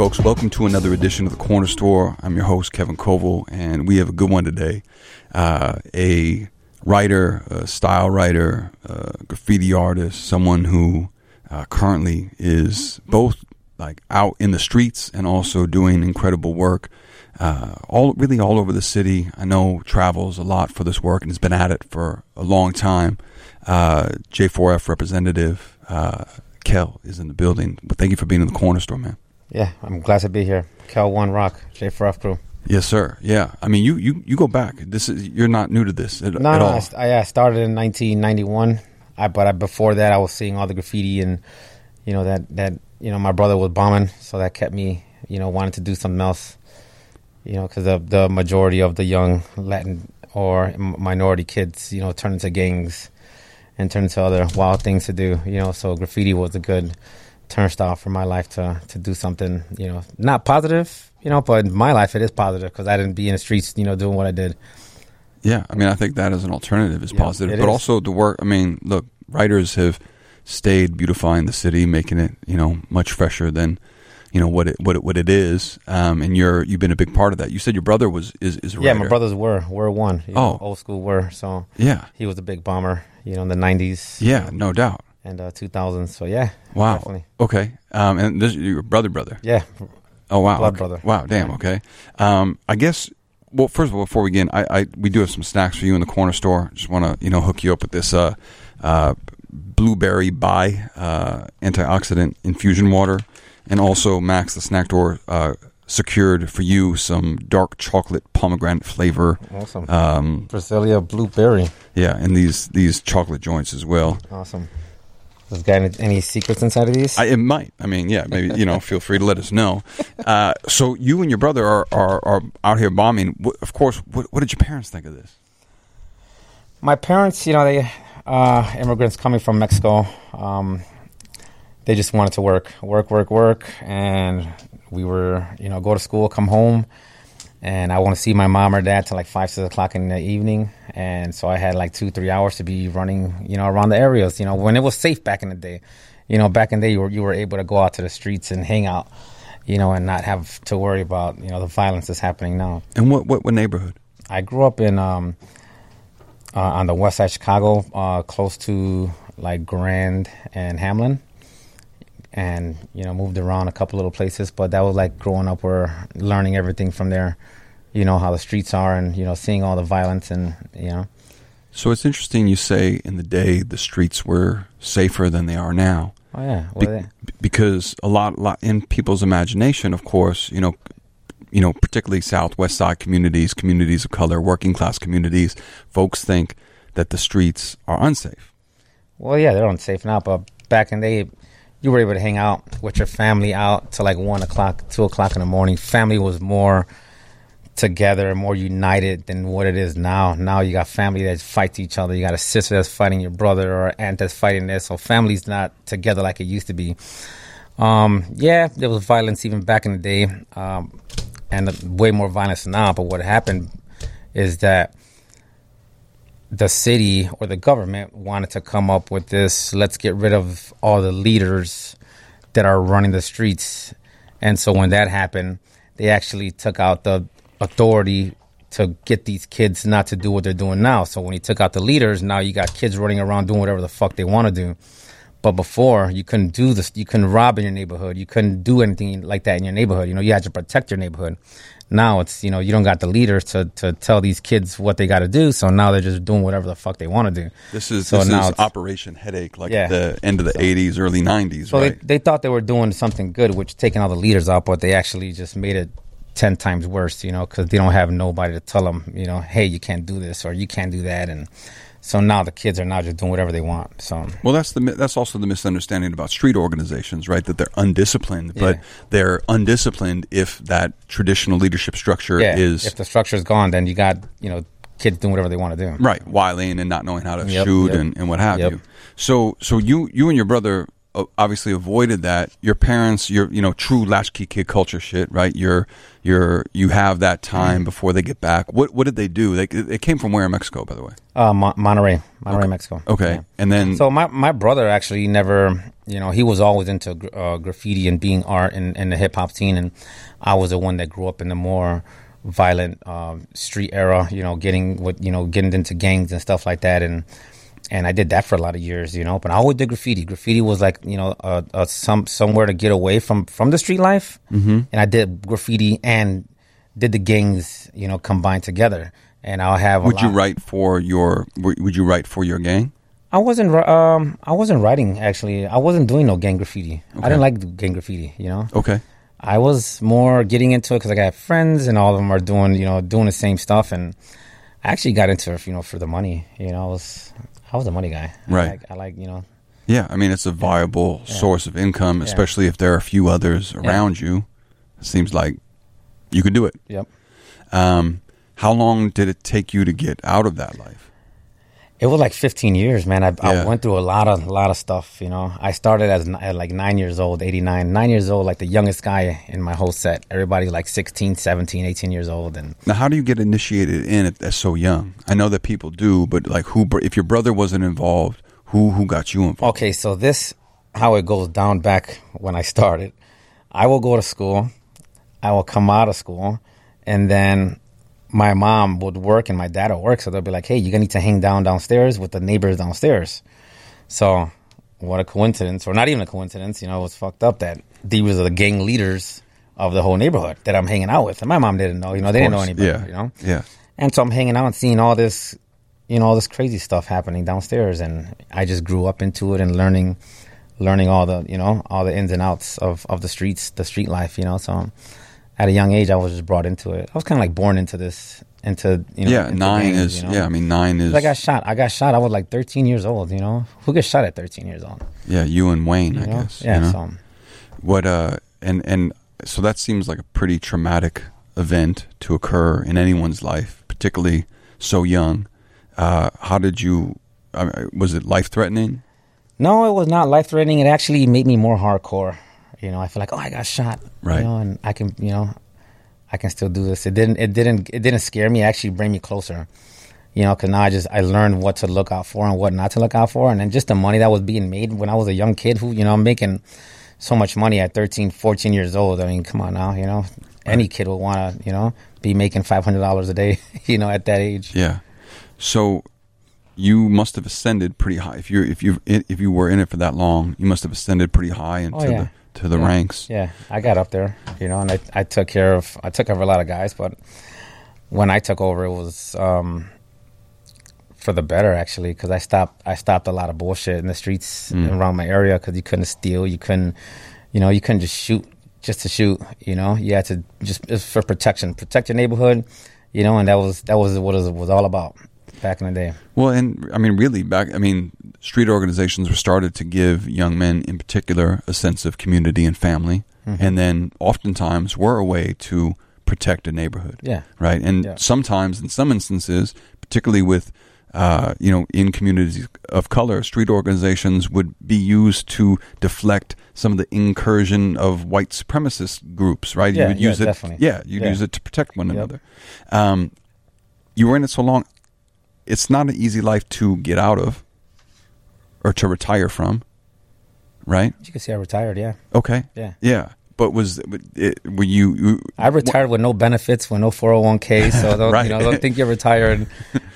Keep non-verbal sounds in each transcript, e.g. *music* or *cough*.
folks. Welcome to another edition of the Corner Store. I'm your host, Kevin Coval, and we have a good one today. Uh, a writer, a style writer, a graffiti artist, someone who uh, currently is both like out in the streets and also doing incredible work. Uh, all really all over the city. I know travels a lot for this work and has been at it for a long time. Uh, J4F representative uh, Kel is in the building. But thank you for being in the corner store, man. Yeah, I'm glad to be here. Kel One Rock, J4F crew. Yes, sir. Yeah, I mean, you you you go back. This is you're not new to this at, No, at no, all. I, I started in 1991. I, but I, before that, I was seeing all the graffiti and you know that that you know my brother was bombing, so that kept me you know wanting to do something else. You know, because the the majority of the young Latin or minority kids, you know, turn into gangs and turn into other wild things to do. You know, so graffiti was a good turnstile for my life to to do something. You know, not positive. You know, but in my life it is positive because I didn't be in the streets. You know, doing what I did. Yeah, I mean, I think that as an alternative is Yeah, positive, but is. also the work. I mean, look, writers have stayed beautifying the city, making it you know much fresher than you know what it what it, what it is. Um, and you're you've been a big part of that. You said your brother was is is Yeah, my brothers were were one. You know, Oh. old school were. So Yeah, he was a big bomber. You know, in the '90s. yeah, no doubt. And uh, 2000s. So yeah. Wow. Definitely. Okay. Um, and this is your brother, brother. Yeah. Oh wow, Blood okay. brother. Wow, damn. Okay. Um, I guess. Well, first of all, before we begin, I, I we do have some snacks for you in the corner store. Just want to you know hook you up with this uh, uh, blueberry by uh, antioxidant infusion water, and also Max the snack door uh, secured for you some dark chocolate pomegranate flavor. Awesome. Um, Brasilia blueberry. yeah, and these these chocolate joints as well. Awesome. Does got any, any secrets inside of these? I, it might. I mean, yeah, maybe you know. *laughs* Feel free to let us know. Uh, so you and your brother are are, are out here bombing. What, of course. What, what did your parents think of this? my parents, you know, they uh, immigrants coming from Mexico. Um, they just wanted to work, work, work, work, and we were, you know, go to school, come home, and I want to see my mom or dad till like five, six o'clock in the evening, and so I had like two, three hours to be running, you know, around the areas, you know, when it was safe back in the day. You know, back in the day, you were you were able to go out to the streets and hang out, you know, and not have to worry about you know the violence that's happening now. And what what, what neighborhood? I grew up in um, uh, on the west side of Chicago, uh, close to like Grand and Hamlin, and you know moved around a couple little places. But that was like growing up, where learning everything from there. You know how the streets are, and you know seeing all the violence, and you know So it's interesting. You say in the day the streets were safer than they are now, oh yeah, well, they- because a lot lot in people's imagination, of course, you know. You know, particularly Southwest Side communities, communities of color, working class communities, folks think that the streets are unsafe. Well, yeah, they're unsafe now, but back in the day, you were able to hang out with your family out till like one o'clock, two o'clock in the morning. Family was more together, more united than what it is now. Now you got family that fights each other. You got a sister that's fighting your brother or aunt that's fighting this. So family's not together like it used to be. Um, yeah, there was violence even back in the day, um, and way more violence now. But what happened is that the city or the government wanted to come up with this let's get rid of all the leaders that are running the streets. And so when that happened they actually took out the authority to get these kids not to do what they're doing now. So when you took out the leaders now you got kids running around doing whatever the fuck they want to do. But before you couldn't do this you couldn't rob in your neighborhood. You couldn't do anything like that in your neighborhood. You know you had to protect your neighborhood now it's you know you don't got the leaders to, to tell these kids what they got to do so now they're just doing whatever the fuck they want to do This is So this now is Operation Headache, like Yeah. the end of the '80s, early '90s, so right? they, they thought they were doing something good which taking all the leaders out but they actually just made it 10 times worse you know because they don't have nobody to tell them you know hey you can't do this or you can't do that and so now the kids are now just doing whatever they want so Well, that's the that's also the misunderstanding about street organizations, right? That they're undisciplined, but they're undisciplined if that traditional leadership structure yeah is if the structure is gone then you got you know kids doing whatever they want to do right, wiling and not knowing how to Yep, shoot yep. and, and what have Yep. you. So, so you you and your brother obviously avoided that. Your parents, your you know true latchkey kid culture shit, right? You're you're you have that Mm-hmm. time before they get back. What what did they do? They they came from where in Mexico, by the way. Uh, Mon- Monterrey, Monterrey, Mexico. Okay, Yeah. and then So my my brother actually never, you know, he was always into uh, graffiti and being art and, and the hip hop scene, and I was the one that grew up in the more violent um, street era. You know, getting what you know, getting into gangs and stuff like that, and and I did that for a lot of years. You know, but I always did graffiti. Graffiti was like you know, a, a some somewhere to get away from from the street life, mm-hmm. and I did graffiti and did the gangs, you know, combined together. And I'll have. a Would you write for your Would you write for your gang? I wasn't. Um, I wasn't writing actually. I wasn't doing no gang graffiti. I didn't like gang graffiti. You know, Okay. I was more getting into it because I got friends and all of them are doing, you know, doing the same stuff. And I actually got into it, you know, for the money. You know, I was, I was a money guy. I Right. like, I like, you know, Yeah, I mean it's a viable source of income, especially if there are a few others around you. It seems like you can do it. yep. Um, how long did it take you to get out of that life? It was like 15 years, man. I, Yeah. I went through a lot of, a lot of stuff. You know, I started as at like nine years old, 89, nine years old, like the youngest guy in my whole set. Everybody like 16, 17, 18 years old, and Now, how do you get initiated in it as so young? I know that people do, but like who? If your brother wasn't involved, who who got you involved? Okay, so this how it goes down back when I started. I will go to school. I will come out of school, and then my mom would work and my dad would work. So they'll be like, "Hey, you're gonna need to hang down downstairs with the neighbors downstairs." So, what a coincidence, or not even a coincidence. You know, it was fucked up that these were the gang leaders of the whole neighborhood that I'm hanging out with, and my mom didn't know. You know, they didn't know course, anybody. yeah, You know, yeah. and so I'm hanging out and seeing all this, you know, all this crazy stuff happening downstairs, and I just grew up into it and learning, learning all the, you know, all the ins and outs of of the streets, the street life, you know. So, at a young age, I was just brought into it. I was kind of like born into this, into you know. yeah, into nine gangs, is you know? yeah. I mean, nine is I got shot. I got shot. I was like 13 years old. You know, who gets shot at 13 years old? yeah. You and Wayne, You I know? guess. Yeah. you know? So What uh and and so that seems like a pretty traumatic event to occur in anyone's life, particularly so young. Uh, how did you? I mean, was it life threatening? No, it was not life threatening. It actually made me more hardcore. You know, I feel like, oh, I got shot. Right. You know, and I can, you know, I can still do this. It didn't. It didn't. It didn't scare me. It actually bring me closer. You know, because now I just I learned what to look out for and what not to look out for, and then just the money that was being made when I was a young kid. Who you know, I'm making so much money at 13, 14 years old. I mean, come on now. You know, any kid would want to, you know, be making five hundred dollars a day. *laughs* You know, at that age. Yeah. So you must have ascended pretty high. If you if you if you were in it for that long, you must have ascended pretty high into Oh, yeah. the to the Yeah. ranks. Yeah, I got up there, you know, and I, I took care of I took over a lot of guys, but when I took over, it was um, for the better actually, because I stopped I stopped a lot of bullshit in the streets Mm. around my area because you couldn't steal, you couldn't, you know, you couldn't just shoot just to shoot, you know, you had to just for protection, protect your neighborhood, you know, and that was that was what it was all about back in the day. Well, and I mean, really, back. I mean, street organizations were started to give young men, in particular, a sense of community and family, Mm-hmm. and then oftentimes were a way to protect a neighborhood. Yeah. Right. And Yeah. sometimes, in some instances, particularly with, uh, you know, in communities of color, street organizations would be used to deflect some of the incursion of white supremacist groups. Right. Yeah, you would yeah, use it. definitely. Yeah. You'd Yeah. use it to protect one Yep. another. Um, you were in it so long it's not an easy life to get out of or to retire from, right? You can see I retired, yeah. Okay. Yeah. Yeah. But was it, were you, you I retired with no benefits, with no 401k. So *laughs* don't, Right. you know, don't think you're retired.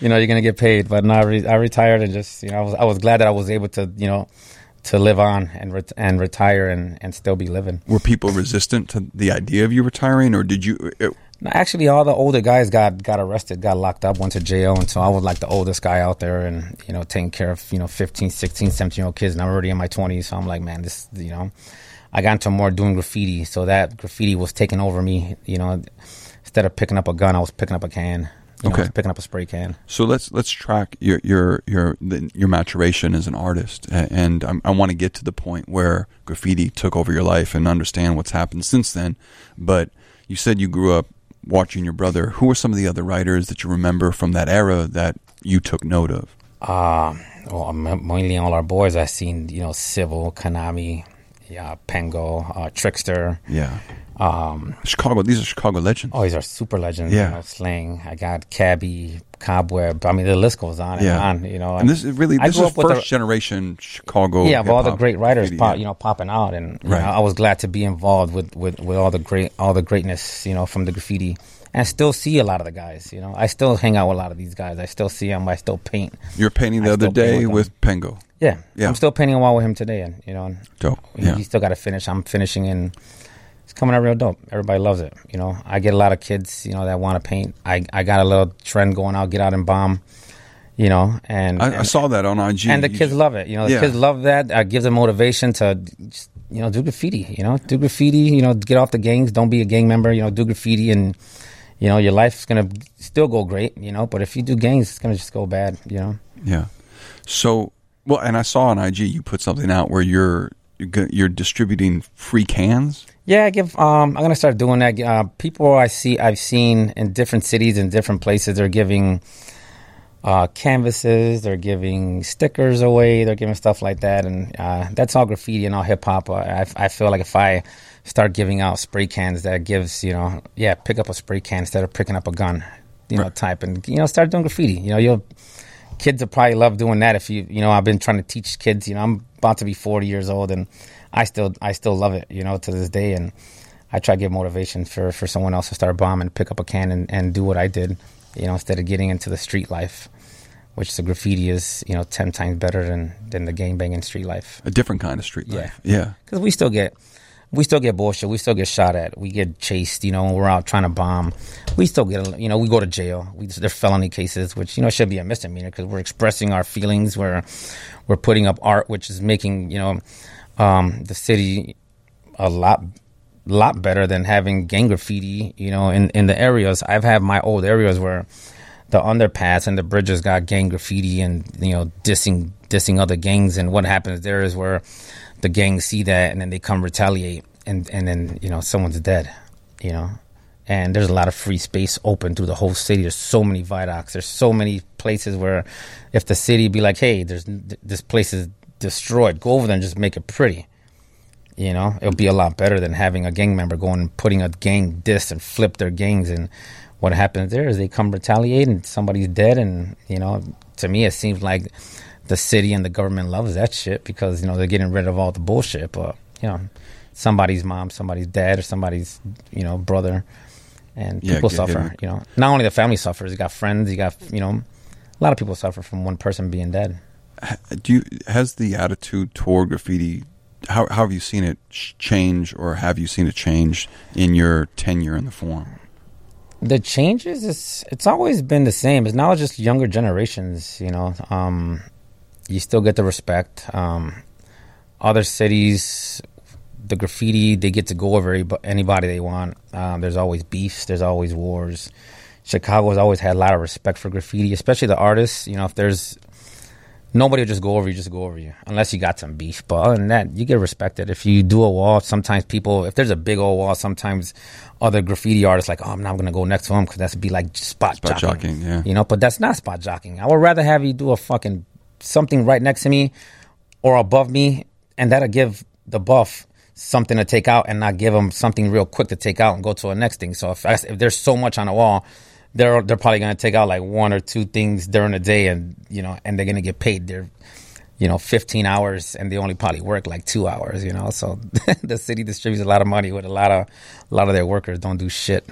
You know, you're gonna get paid. But no, I, re- I retired and just, you know, I was, I was glad that I was able to, you know, to live on and ret- and retire and, and still be living. were people resistant to the idea of you retiring, or did you? It, Actually, all the older guys got got arrested, got locked up, went to jail, and so I was like the oldest guy out there, and you know, taking care of you know 15, 16, 17 year old kids, and I'm already in my 20s, so I'm like, man, this, you know, I got into more doing graffiti, so that graffiti was taking over me. You know, instead of picking up a gun, I was picking up a can. You know, Okay. picking up a spray can. so let's let's track your your your your maturation as an artist, and I'm, I want to get to the point where graffiti took over your life and understand what's happened since then. But you said you grew up watching your brother. Who are some of the other writers that you remember from that era that you took note of? Uh, well, mainly all our boys. I've seen you know Civil, Konami, yeah, Pengo, uh, Trickster. Yeah. Um, Chicago. These are Chicago legends. oh, these are super legends. Yeah. You know, Sling. I got Cabby, Cobweb. I mean, the list goes on and Yeah. on. You know, and this is really this is first the- generation Chicago. yeah, of all the great writers, pop, you know, popping out, and you Right. know, I was glad to be involved with, with, with all the great, all the greatness, you know, from the graffiti, and I still see a lot of the guys. You know, I still hang out with a lot of these guys. I still see them. I still paint. You're painting the I other day with with Pengo. Yeah, Yeah. I'm still painting a wall with him today, and you know, and Dope. he, Yeah. he still got to finish. I'm finishing, it's coming out real dope. Everybody loves it. You know, I get a lot of kids, you know, that want to paint. I I got a little trend going out, get out and bomb. You know, and I, I saw that on IG. and the kids love it. You know, the Yeah. kids love that. Uh, gives them motivation to, just, you know, do graffiti. You know, do graffiti. You know, get off the gangs. Don't be a gang member. You know, do graffiti, and you know, your life's gonna still go great. You know, but if you do gangs, it's gonna just go bad. You know. Yeah. So, well, and I saw on IG you put something out where you're you're, you're distributing free cans. Yeah, I give. Um, I'm gonna start doing that. Uh, people I see, I've seen in different cities and different places, they're giving uh, canvases, they're giving stickers away, they're giving stuff like that, and uh, that's all graffiti and all hip hop. Uh, I, I feel like if I start giving out spray cans, that gives you know, yeah, pick up a spray can instead of picking up a gun, you know, Right. type, and you know, start doing graffiti. You know, you'll kids will probably love doing that if you you know I've been trying to teach kids you know I'm about to be 40 years old and I still I still love it you know to this day and I try to give motivation for for someone else to start bombing pick up a can and, and do what I did you know instead of getting into the street life which the graffiti is you know 10 times better than than the gang banging street life A different kind of street Yeah. life. Yeah. because we still get we still get bullshit. We still get shot at. We get chased. You know, when we're out trying to bomb. We still get. You know, we go to jail. We, they're felony cases, which you know should be a misdemeanor because we're expressing our feelings. We're we're putting up art, which is making you know um, the city a lot lot better than having gang graffiti. You know, in in the areas I've had my old areas where the underpass and the bridges got gang graffiti and you know dissing dissing other gangs and what happens there is where the gangs see that and then they come retaliate and and then you know someone's dead you know and there's a lot of free space open through the whole city. There's so many viaducts. There's so many places where if the city be like hey there's this place is destroyed go over there and just make it pretty. You know it'll be a lot better than having a gang member going and putting a gang diss and flip their gangs. And what happens there is they come retaliate and somebody's dead. And you know to me it seems like the city and the government loves that shit because you know they're getting rid of all the bullshit. But you know somebody's mom somebody's dad or somebody's you know brother and Yeah, people suffer you know. Not only the family suffers you got friends you got you know a lot of people suffer from one person being dead. Do you has the attitude toward graffiti? How, how have you seen it change, or have you seen it change in your tenure in the forum? the changes it's it's always been the same. It's now just younger generations you know. Um you still get the respect. Um other cities the graffiti they get to go over anybody they want um, there's always beefs there's always wars chicago's always had a lot of respect for graffiti especially the artists you know if there's nobody will just go over you, just go over you, unless you got some beef. But other than that, you get respected. If you do a wall, sometimes people, if there's a big old wall, sometimes other graffiti artists like, oh, I'm not gonna go next to him because that's be like spot, Spot jocking, jocking, yeah. You know, but that's not spot jocking. I would rather have you do a fucking something right next to me or above me, and that'll give the buff something to take out and not give them something real quick to take out and go to the next thing. So if, if there's so much on the wall, they're they're probably gonna take out like one or two things during the day, and you know, and they're gonna get paid. They're you know 15 hours, and they only probably work like two hours. You know, so *laughs* the city distributes a lot of money with a lot of a lot of their workers don't do shit.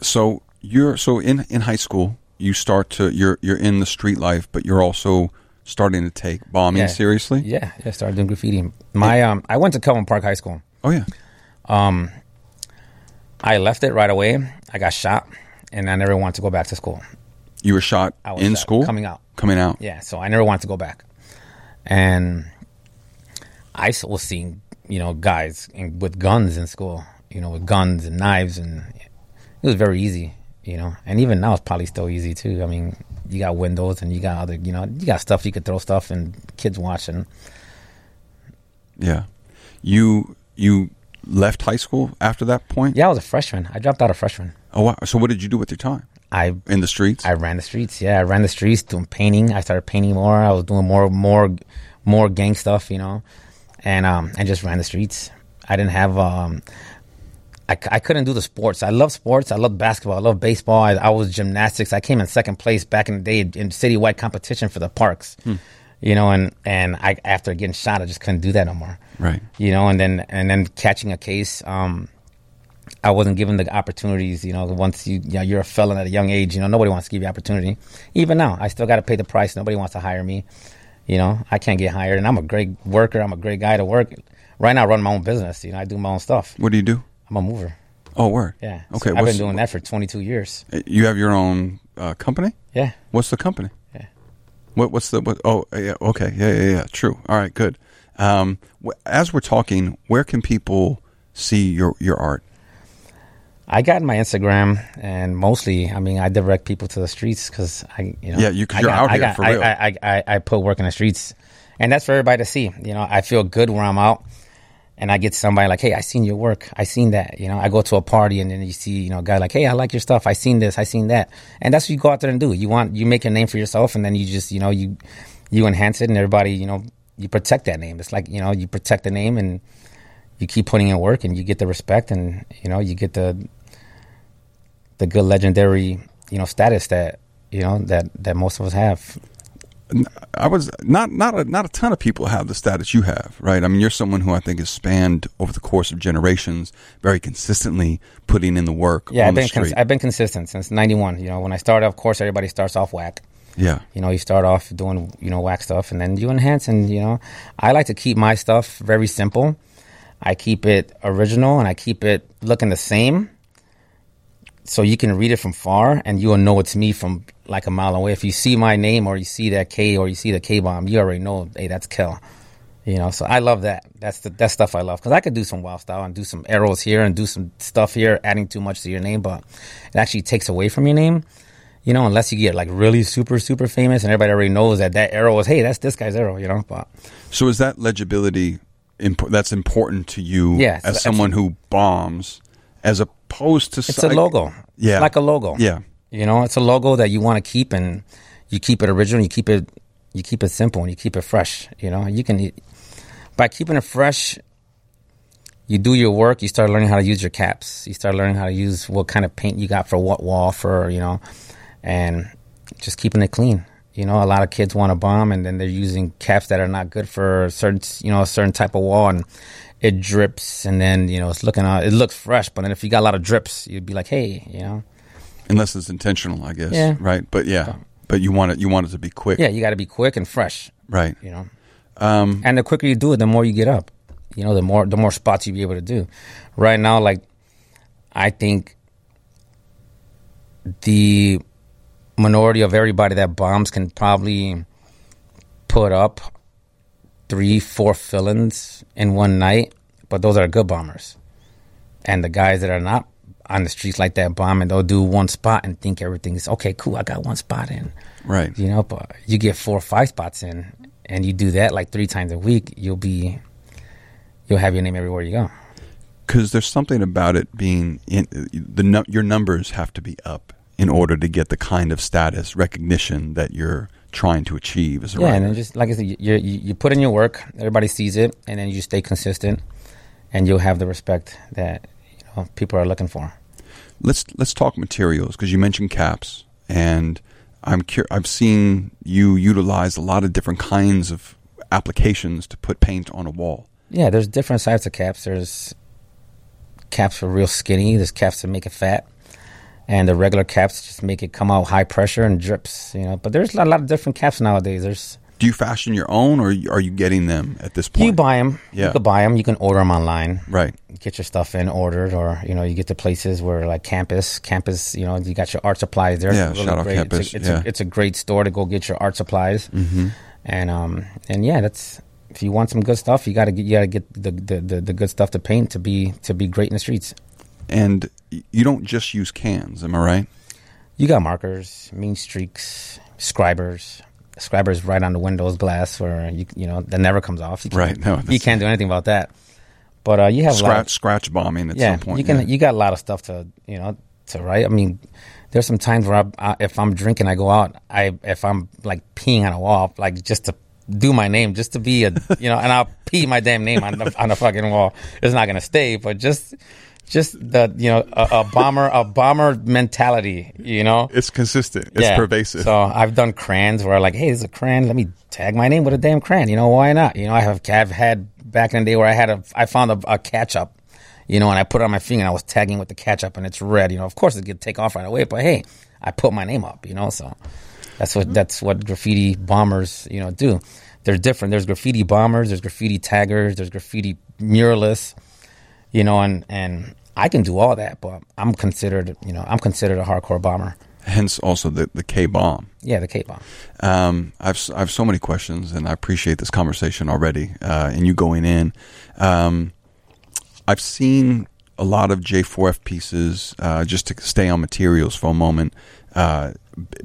So you're so in in high school, you start to you're you're in the street life, but you're also starting to take bombing Yeah. seriously. Yeah, yeah. Started doing graffiti. My um, I went to Kelvyn Park High School. Oh yeah. Um, I left it right away. I got shot, and I never wanted to go back to school. You were shot I was in shot school, coming out. coming out. Yeah, so I never wanted to go back. And I was seeing, you know, guys in, with guns in school, you know, with guns and knives, and it was very easy, you know. And even now, it's probably still easy too. I mean, you got windows and you got other, you know, you got stuff you could throw stuff and kids watching. Yeah. You you left high school after that point. Yeah, I was a freshman. I dropped out of freshman. Oh wow. So what did you do with your time I in the streets? I ran the streets. Yeah, I ran the streets doing painting. I started painting more. I was doing more, more, more gang stuff, you know, and um, and just ran the streets. I didn't have um, I, I couldn't do the sports. I love sports. I love basketball. I love baseball. I, I was gymnastics. I came in second place back in the day in citywide competition for the parks. You know, and and I after getting shot, I just couldn't do that no more. Right. You know, and then and then catching a case. Um, I wasn't given the opportunities. You know, once you, you know, you're a felon at a young age, you know, nobody wants to give you opportunity. Even now, I still got to pay the price. Nobody wants to hire me. You know, I can't get hired, and I'm a great worker. I'm a great guy to work. Right now, I run my own business. You know, I do my own stuff. What do you do? I'm a mover. Oh, word. Yeah. Okay. So I've been doing that for 22 years. You have your own uh, company. Yeah. What's the company? Yeah. What, what's the what? Oh, yeah. Okay. Yeah, yeah, yeah. True. All right. Good. Um, as we're talking, where can people see your your art? I got my Instagram, and mostly, I mean, I direct people to the streets because I, you know, Yeah, you- 'cause I you're got- out here got- for real. I, I, I, I put work in the streets, and that's for everybody to see. You know, I feel good where I'm out, and I get somebody like, "Hey, I seen your work. I seen that." You know, I go to a party, and then you see, you know, a guy like, "Hey, I like your stuff. I seen this. I seen that," and that's what you go out there and do. You want you make a name for yourself, and then you just, you know, you you enhance it, and everybody, you know, you protect that name. It's like you know, you protect the name, and you keep putting in work, and you get the respect, and you know, you get the the good legendary you know status that you know that that most of us have. I was not not a, not a ton of people have the status you have, right? I mean, you're someone who I think has spanned over the course of generations, very consistently putting in the work. Yeah, on I've been cons- I've been consistent since '91. You know, when I started, of course, everybody starts off whack. yeah, You know, you start off doing you know whack stuff, and then you enhance. And you know, I like to keep my stuff very simple. I keep it original, and I keep it looking the same, so you can read it from far, and you will know it's me from like a mile away. If you see my name, or you see that K, or you see the K bomb, you already know, hey, that's Kel. You know, so I love that. That's the that stuff I love because I could do some wild style and do some arrows here and do some stuff here, adding too much to your name, but it actually takes away from your name. You know, unless you get like really super super famous and everybody already knows that that arrow is hey, that's this guy's arrow. You know, but So is that legibility imp- that's important to you Yeah, as someone who bombs, as opposed to it's a logo. Yeah. it's like a logo. Yeah, You know, it's a logo that you want to keep and you keep it original, you keep it you keep it simple and you keep it fresh, you know. You can by keeping it fresh, you do your work, you start learning how to use your caps. You start learning how to use what kind of paint you got for what wall for, you know, and just keeping it clean. You know, a lot of kids want to bomb and then they're using caps that are not good for a certain, you know, a certain type of wall and it drips and then, you know, it's looking out, it looks fresh, but then if you got a lot of drips, you'd be like, hey, you know, unless it's intentional, I guess. Yeah. Right. But yeah, but you want it. You want it to be quick. Yeah, you got to be quick and fresh. Right. You know, Um, and the quicker you do it, the more you get up. You know, the more the more spots you be able to do. Right now, like I think the minority of everybody that bombs can probably put up three, four fill-ins in one night, but those are good bombers. And the guys that are not on the streets like that bombing, they'll do one spot and think everything's okay, cool. I got one spot in right. you know but you get four or five spots in and you do that like three times a week you'll be you'll have your name everywhere you go because there's something about it being in the your numbers have to be up in order to get the kind of status recognition that you're trying to achieve as a yeah and writer. then just like i said you, you, you put in your work everybody sees it and then you stay consistent and you'll have the respect that you know people are looking for let's let's talk materials because you mentioned caps and I'm cur- I've seen you utilize a lot of different kinds of applications to put paint on a wall. yeah there's different types of caps there's caps for real skinny there's caps to make it fat and the regular caps just make it come out high pressure and drips you know but there's a lot of different caps nowadays there's Do you fashion your own, or are you getting them at this point? You buy them. Yeah. You can buy them. You can order them online. right. Get your stuff in ordered, or you know, you get to places where like campus, campus. You know, you got your art supplies there. Yeah, It's shout out. Campus, It's, a, it's, yeah. a, it's a great store to go get your art supplies. Mm-hmm. And um and yeah, that's if you want some good stuff, you gotta get you gotta get the the, the, the good stuff to paint to be to be great in the streets. And you don't just use cans, am I right? You got markers, mean streaks, scribers. Scribers right on the windows glass where you you know that never comes off. Right, no, you can't do anything about that. But uh, you have lot of- Scratch scratch bombing at yeah, some point. you can. yeah. You got a lot of stuff to you know to write. I mean, there's some times where I, I, if I'm drinking, I go out. I if I'm like peeing on a wall, like just to do my name, just to be a you know, and I'll pee my damn name on the on the fucking wall. It's not gonna stay, but just just the you know a, a bomber a bomber mentality. You know, It's consistent. It's pervasive. So I've done crayons where like, hey, this is a crayon. Let me tag my name with a damn crayon. You know, why not? You know, I have I've had back in the day where I had a I found a, a ketchup, you know, and I put it on my finger and I was tagging with the ketchup and it's red. You know, of course it could take off right away, but hey, I put my name up. You know, so that's what that's what graffiti bombers you know do. They're different. There's graffiti bombers. There's graffiti taggers. There's graffiti muralists. You know, and and I can do all that, but I'm considered you know I'm considered a hardcore bomber. Hence, also the the K bomb. Yeah, the K bomb. Um, I've s- I have so many questions, and I appreciate this conversation already. Uh, and you going in, um, I've seen a lot of J4F pieces. Uh, just to stay on materials for a moment, uh,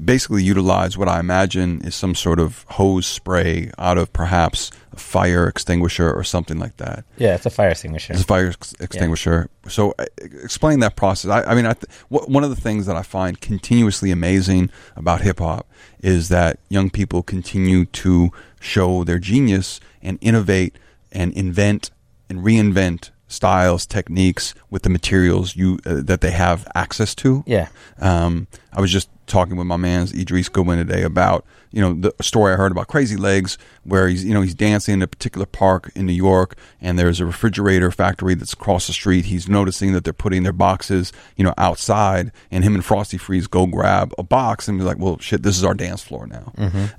basically utilize what I imagine is some sort of hose spray out of perhaps a fire extinguisher or something like that. Yeah, it's a fire extinguisher. It's a fire ex- extinguisher. So, uh, explain that process. I, I mean, I th- wh- one of the things that I find continuously amazing about hip hop is that young people continue to show their genius and innovate and invent and reinvent styles, techniques with the materials you uh, that they have access to. Yeah. Um, I was just talking with my man's Idris Goodwin today about you know the story I heard about Crazy Legs, where he's you know he's dancing in a particular park in New York, and there's a refrigerator factory that's across the street. He's noticing that they're putting their boxes you know outside, and him and Frosty Freeze go grab a box and be like, well, shit, this is our dance floor now.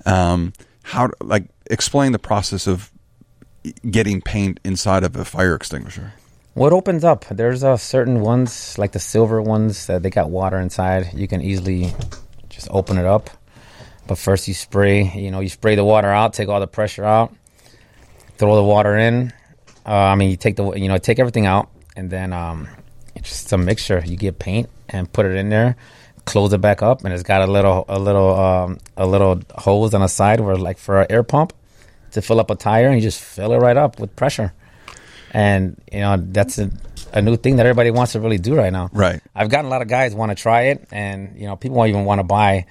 Um, how like explain the process of getting paint inside of a fire extinguisher? What opens up? There's uh, certain ones, like the silver ones, that they got water inside. You can easily just open it up. But first, you spray. You know, you spray the water out, take all the pressure out, throw the water in. Uh, I mean, you take the you know take everything out, and then um, it's just a mixture. You get paint and put it in there, close it back up, and it's got a little a little um, a little hose on the side where like for an air pump to fill up a tire, and you just fill it right up with pressure and you know that's a, a new thing that everybody wants to really do right now. Right. I've gotten a lot of guys want to try it, and you know people won't even want to buy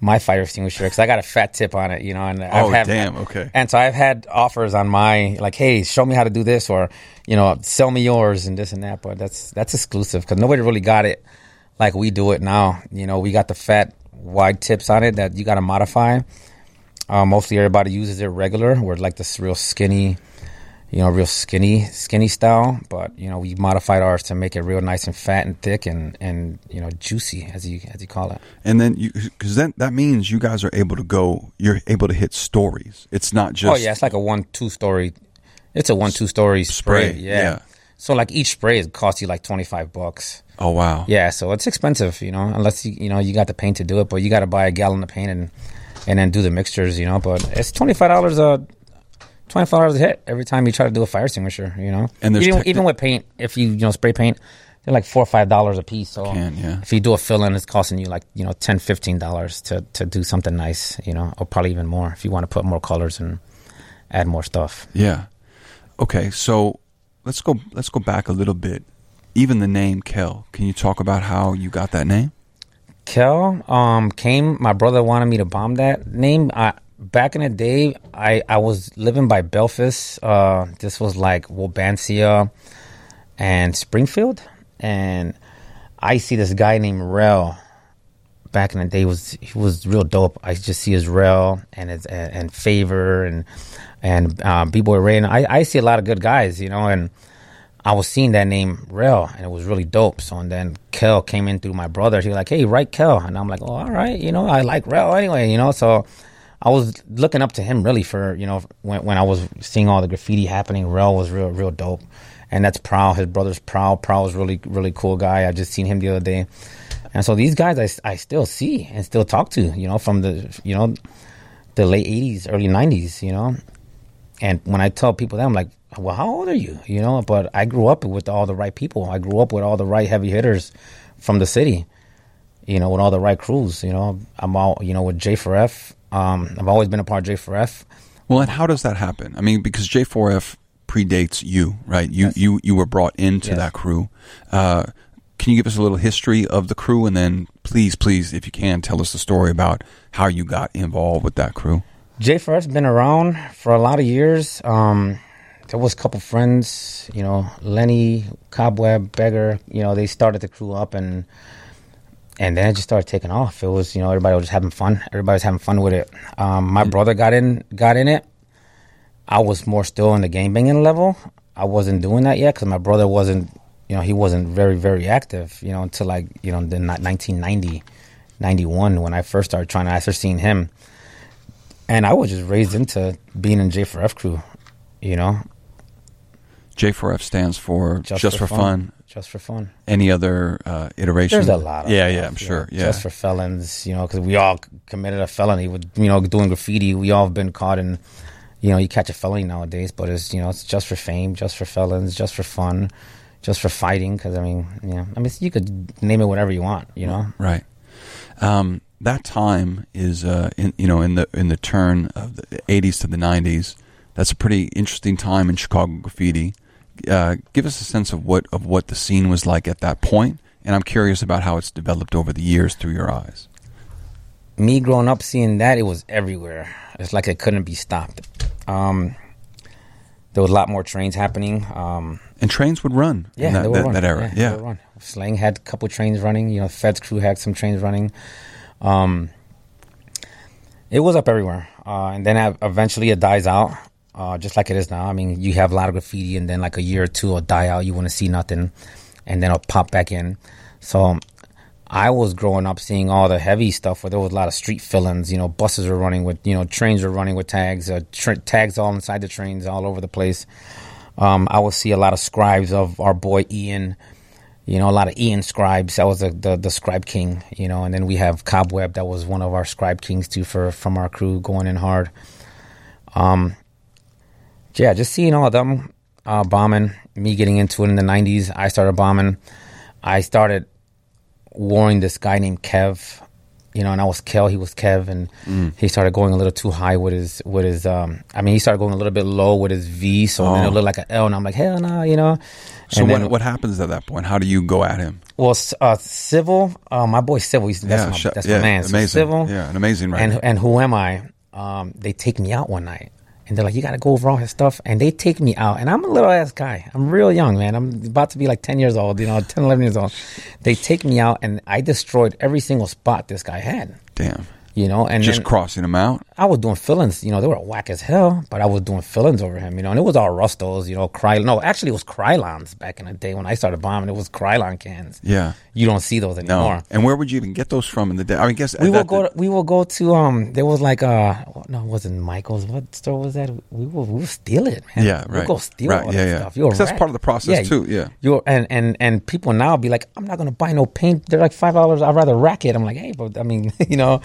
my fire extinguisher because I got a fat tip on it. You know, and I've Oh, had, damn, okay. And so I've had offers on my like, hey, show me how to do this, or you know, sell me yours and this and that. But that's that's exclusive because nobody really got it like we do it now. You know, we got the fat wide tips on it that you got to modify. Uh, mostly everybody uses it regular. We're like this real skinny, you know, real skinny, skinny style. But you know, we modified ours to make it real nice and fat and thick and and you know juicy as you as you call it. And then you, because then that means you guys are able to go. You're able to hit stories. It's not oh, just. oh yeah, it's like a one two story. It's a one two story spray. Spray, yeah. yeah. So like each spray it costs you like twenty five bucks. Oh wow. Yeah, so it's expensive, you know, unless you you know you got the paint to do it, but you got to buy a gallon of paint and and then do the mixtures, you know. But it's twenty five dollars a twenty five dollars a hit every time you try to do a fire extinguisher, you know. And there's even, techni- even with paint, if you you know spray paint, they're like four or five dollars a piece. So Can, yeah. if you do a fill in, it's costing you like you know 10 15 dollars to to do something nice, you know, or probably even more if you want to put more colors and add more stuff. Yeah. Okay, so let's go. Let's go back a little bit. Even the name Kel. Can you talk about how you got that name? Kel um, came. My brother wanted me to bomb that name. I, back in the day, I, I was living by Belfast. Uh, this was like Wabansia and Springfield, and I see this guy named Rel. Back in the day, was he was real dope. I just see his Rel and his and, and Favor and and uh, B Boy Ray. And I, I see a lot of good guys, you know, and. I was seeing that name Rel, and it was really dope. So and then Kel came in through my brother. He was like, "Hey, write Kel," and I'm like, "Oh, all right, you know, I like Rel anyway, you know." So I was looking up to him really for you know when when I was seeing all the graffiti happening. Rel was real real dope, and that's Prowl. His brother's Prowl. Prowl's really really cool guy. I just seen him the other day, and so these guys I, I still see and still talk to. You know, from the you know the late '80s, early '90s. You know, and when I tell people that, I'm like, well, how old are you? You know, but I grew up with all the right people. I grew up with all the right heavy hitters from the city, you know, with all the right crews. You know, I'm all, you know, with J4F. Um, I've always been a part of J4F. Well, and how does that happen? I mean, because J4F predates you, right? You you you were brought into Yes. that crew. Uh, can you give us a little history of the crew, and then please, please, if you can, tell us the story about how you got involved with that crew? J4F's been around for a lot of years. Um, there was a couple friends, you know, Lenny, Cobweb, Beggar, you know, they started the crew up and and then it just started taking off. It was, you know, everybody was just having fun. Everybody was having fun with it. Um, my brother got in got in it. I was more still in the game banging level. I wasn't doing that yet because my brother wasn't, you know, he wasn't very very active, you know, until like you know the 1990, 91 when I first started trying to. I started seeing him, and I was just raised into being in J4F crew, you know, J4F stands for just, for, fun. Just for fun. Any other uh, iteration? There's a lot. Of yeah, stuff, yeah, I'm sure. Yeah, Just for felons, you know, because we all committed a felony with, you know, doing graffiti. We all have been caught in, you know, you catch a felony nowadays, but it's, you know, it's just for fame, just for felons, just for fun, just for fighting. Because I mean, yeah, I mean, you could name it whatever you want, you know. right. Um, that time is, uh, in, you know, in the in the turn of the 80s to the 90s. That's a pretty interesting time in Chicago graffiti. Uh, give us a sense of what of what the scene was like at that point, and I'm curious about how it's developed over the years through your eyes. me growing up seeing that it was everywhere it's like it couldn't be stopped um, there was a lot more trains happening um, And trains would run yeah in that, that, run. that era. Yeah, would run. slang had a couple trains running you know fed's crew had some trains running um, it was up everywhere uh, and then eventually it dies out uh, just like it is now i mean you have a lot of graffiti and then like a year or two it'll die out you want to see nothing and then it'll pop back in so I was growing up seeing all the heavy stuff where there was a lot of street fill-ins. You know, buses were running with, you know, trains were running with tags, uh, tags all inside the trains, all over the place. Um, I would see a lot of scribes of our boy Ian. You know, a lot of Ian scribes. That was the, the the scribe king. You know, and then we have Cobweb. That was one of our scribe kings too for from our crew going in hard. Um, yeah, just seeing all of them uh, bombing. Me getting into it in the '90s. I started bombing. I started warring this guy named Kev, you know, and I was Kel, he was Kev, and Mm. he started going a little too high with his with his. Um, I mean, he started going a little bit low with his V, so then Oh. it looked like an L, and I'm like, hell no, you know. So And what then- what happens at that point? How do you go at him? Well, uh, civil, uh, my boy Civil, he's, that's, yeah, my, sh- that's yeah, my man. So amazing. Civil, yeah, an amazing writer. and and who am I? Um, they take me out one night, and they're like, "You got to go over all his stuff," and they take me out, and I'm a little ass guy. I'm real young, man. I'm about to be like 10 years old, you know, *laughs* 10, 11 years old. They take me out, and I destroyed every single spot this guy had, Damn, you know, and just crossing him out. I was doing fillings, you know, they were whack as hell, but I was doing fillings over him, you know, and it was all Rustos, you know, Cry. No, actually, it was Krylons back in the day when I started bombing. It was Krylon cans. Yeah, You don't see those no. anymore. And where would you even get those from in the day? I mean, guess we will go. To, we will go to. Um, there was like uh, no, it wasn't Michael's. What store was that? We will. We will steal it, man. Yeah, right. We'll go steal Right, all yeah, that yeah. stuff. You're that's part of the process, too, yeah. You're and and and people now be like, I'm not gonna buy no paint. They're like five dollars. I'd rather rack it. I'm like, hey, but I mean, *laughs* you know,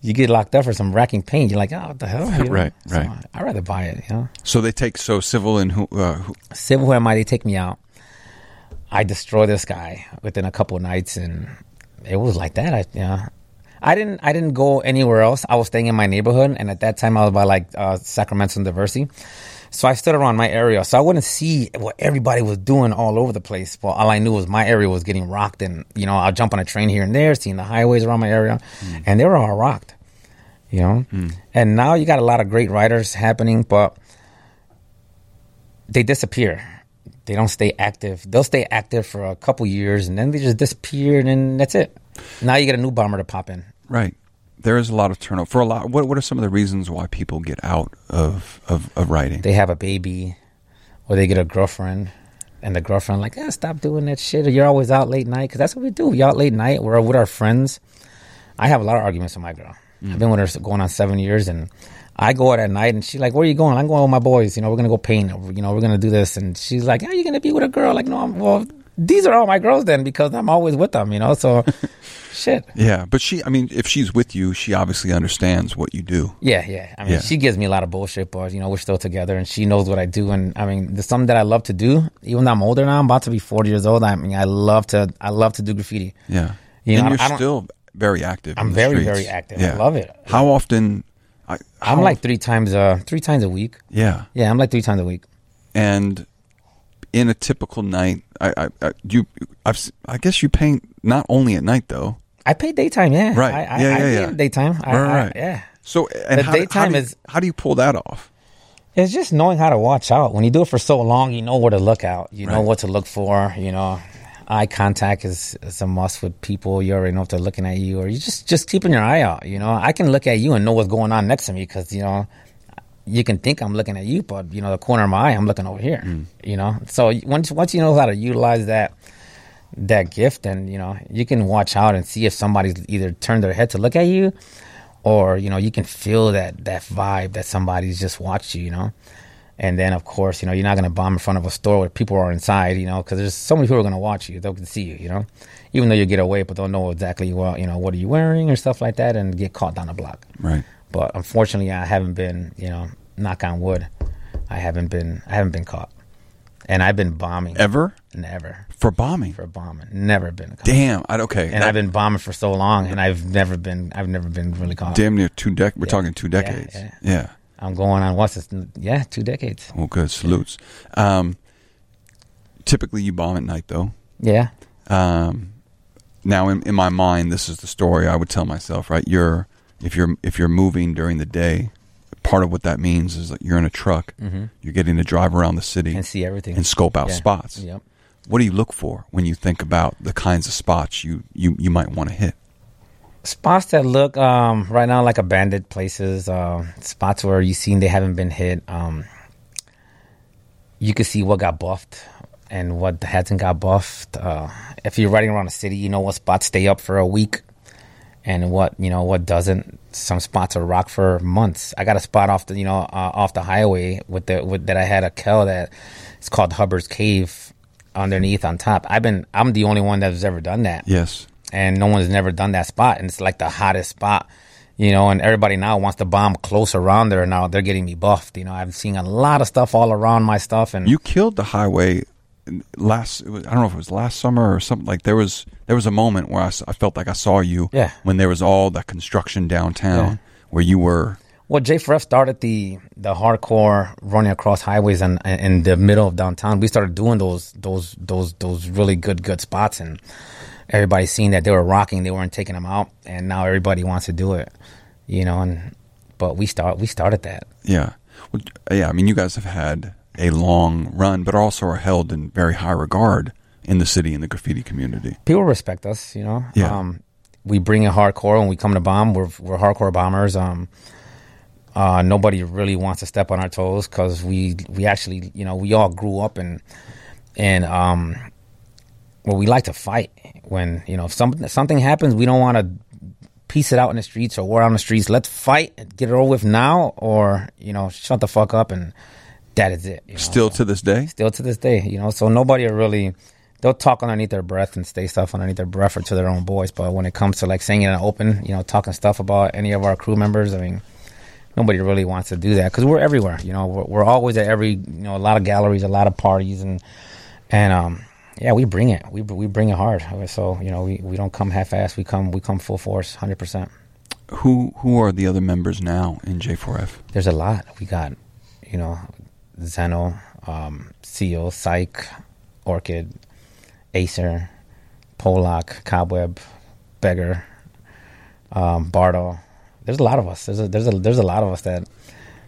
you get locked up for some racking paint. You're like, oh, what the hell? You know? Right, So right. I'd rather buy it. You know. So they take so civil and who, uh, who Civil who am I? They take me out. I destroy this guy within a couple of nights, and it was like that. I yeah. I didn't. I didn't go anywhere else. I was staying in my neighborhood, and at that time, I was by like uh, Sacramento and Diversey. So I stood around my area, so I wouldn't see what everybody was doing all over the place. But all I knew was my area was getting rocked, and you know, I'll jump on a train here and there, seeing the highways around my area, and they were all rocked. You know, and now you got a lot of great writers happening, but they disappear. They don't stay active. They'll stay active for a couple years and then they just disappear and then that's it. Now you get a new bomber to pop in. right? There is a lot of turnover for a lot. What What are some of the reasons why people get out of of, of writing? They have a baby or they get a girlfriend and the girlfriend like, eh, stop doing that shit. Or you're always out late night because that's what we do. We out late night. We're with our friends. I have a lot of arguments with my girl. I've been with her going on seven years and I go out at night and she's like, where are you going? I'm going with my boys. You know, we're going to go paint. Or, you know, we're going to do this. And she's like, how are you going to be with a girl? Like, no, I'm, well, these are all my girls then because I'm always with them, you know? So, *laughs* shit. yeah, but she. I mean, if she's with you, she obviously understands what you do. Yeah, yeah. I mean, Yeah. she gives me a lot of bullshit, but you know, we're still together, and she knows what I do. And I mean, there's something that I love to do. Even though I'm older now, I'm about to be 40 years old. I mean, I love to, I love to do graffiti. Yeah, You know, and you're still very active. I'm very, streets. very active. I love it. How often? I, I'm like three times, uh, three times a week. yeah, Yeah, I'm like three times a week. and in a typical night, I, I, I you, I've, I guess you paint not only at night though, I paint daytime. Yeah, Right. I, I, Yeah, I yeah, paint yeah. Daytime. I, Right, right. yeah. So, and The how, how daytime do you- is- how do you pull that off? It's just knowing how to watch out. When you do it for so long, you know where to look out. You know what to look for. You know, eye contact is, is a must with people. You already know if they're looking at you, or you just just keeping your eye out. You know, I can look at you and know what's going on next to me because you know you can think I'm looking at you, but you know the corner of my eye, I'm looking over here. Mm. You know, so once once you know how to utilize that that gift, and you know you can watch out and see if somebody's either turned their head to look at you, or you know you can feel that that vibe that somebody's just watched you. You know. And then, of course, you know, you're not going to bomb in front of a store where people are inside, you know, because there's so many people are going to watch you. They'll can see you, you know, even though you get away, but they'll know exactly, well, you know, what are you wearing or stuff like that and get caught down the block. Right. But unfortunately, I haven't been, you know, knock on wood, I haven't been, I haven't been caught. And I've been bombing. Ever Never. for bombing? For bombing. Never been caught. Damn. I, okay. And that- I've been bombing for so long and I've never been, I've never been really caught. damn near two decades. We're Yeah. talking two Yeah, decades. yeah. yeah. I'm going on what's this? Yeah, two decades. Well, good. Salutes. Um, typically, you bomb at night, though. Yeah. Um, now, in, in my mind, this is the story I would tell myself. Right? You're if you're if you're moving during the day, part of what that means is that you're in a truck. Mm-hmm. You're getting to drive around the city And see everything. and scope out Yeah. spots. Yep. What do you look for when you think about the kinds of spots you you, you might want to hit? Spots that look um, right now like abandoned places, uh, spots where you seen they haven't been hit. Um, you can see what got buffed and what hasn't got buffed. Uh, if you're riding around the city, you know what spots stay up for a week and what you know what doesn't. Some spots are rock for months. I got a spot off the you know uh, off the highway with the with that I had a kell that it's called Hubbard's Cave underneath on top. I've been I'm the only one that's ever done that Yes. And no one's never done that spot and it's like the hottest spot you know and everybody now wants to bomb close around there now they're getting me buffed you know i'm seeing a lot of stuff all around my stuff and You killed the highway last. It was, I don't know if it was last summer or something. Like there was there was a moment where I felt like I saw you. Yeah. When there was all that construction downtown Yeah. where you were. well j4f started the the hardcore running across highways and in, in the middle of downtown we started doing those those those those really good good spots and everybody's seen that they were rocking they weren't taking them out and now everybody wants to do it you know and but we start we started that Yeah. Well, yeah. I mean, you guys have had a long run, but also are held in very high regard in the city in the graffiti community. people respect us, you know. Yeah. Um, we bring it hardcore when we come to bomb. We're we're hardcore bombers. Um, uh, nobody really wants to step on our toes because we we actually you know we all grew up and and um, well we like to fight when you know if something something happens we don't want to piece it out in the streets or war on the streets. Let's fight, get it over with now, or you know shut the fuck up and that is it. you know. Still to this day. still to this day, you know. So nobody really they'll talk underneath their breath and say stuff underneath their breath or to their own voice. But when it comes to like saying it in the open, you know, talking stuff about any of our crew members, I mean, nobody really wants to do that because we're everywhere. You know, we're, we're always at every you know a lot of galleries, a lot of parties, and and um yeah, we bring it. We we bring it hard. So you know, we, we don't come half ass. We come we come full force, hundred percent. Who who are the other members now in J4F? There's a lot. We got, you know, Zeno, um, Seal, Psych, Orchid, Acer, Polak, Cobweb, Beggar, um, Bardo. There's a lot of us. There's a there's a there's a lot of us that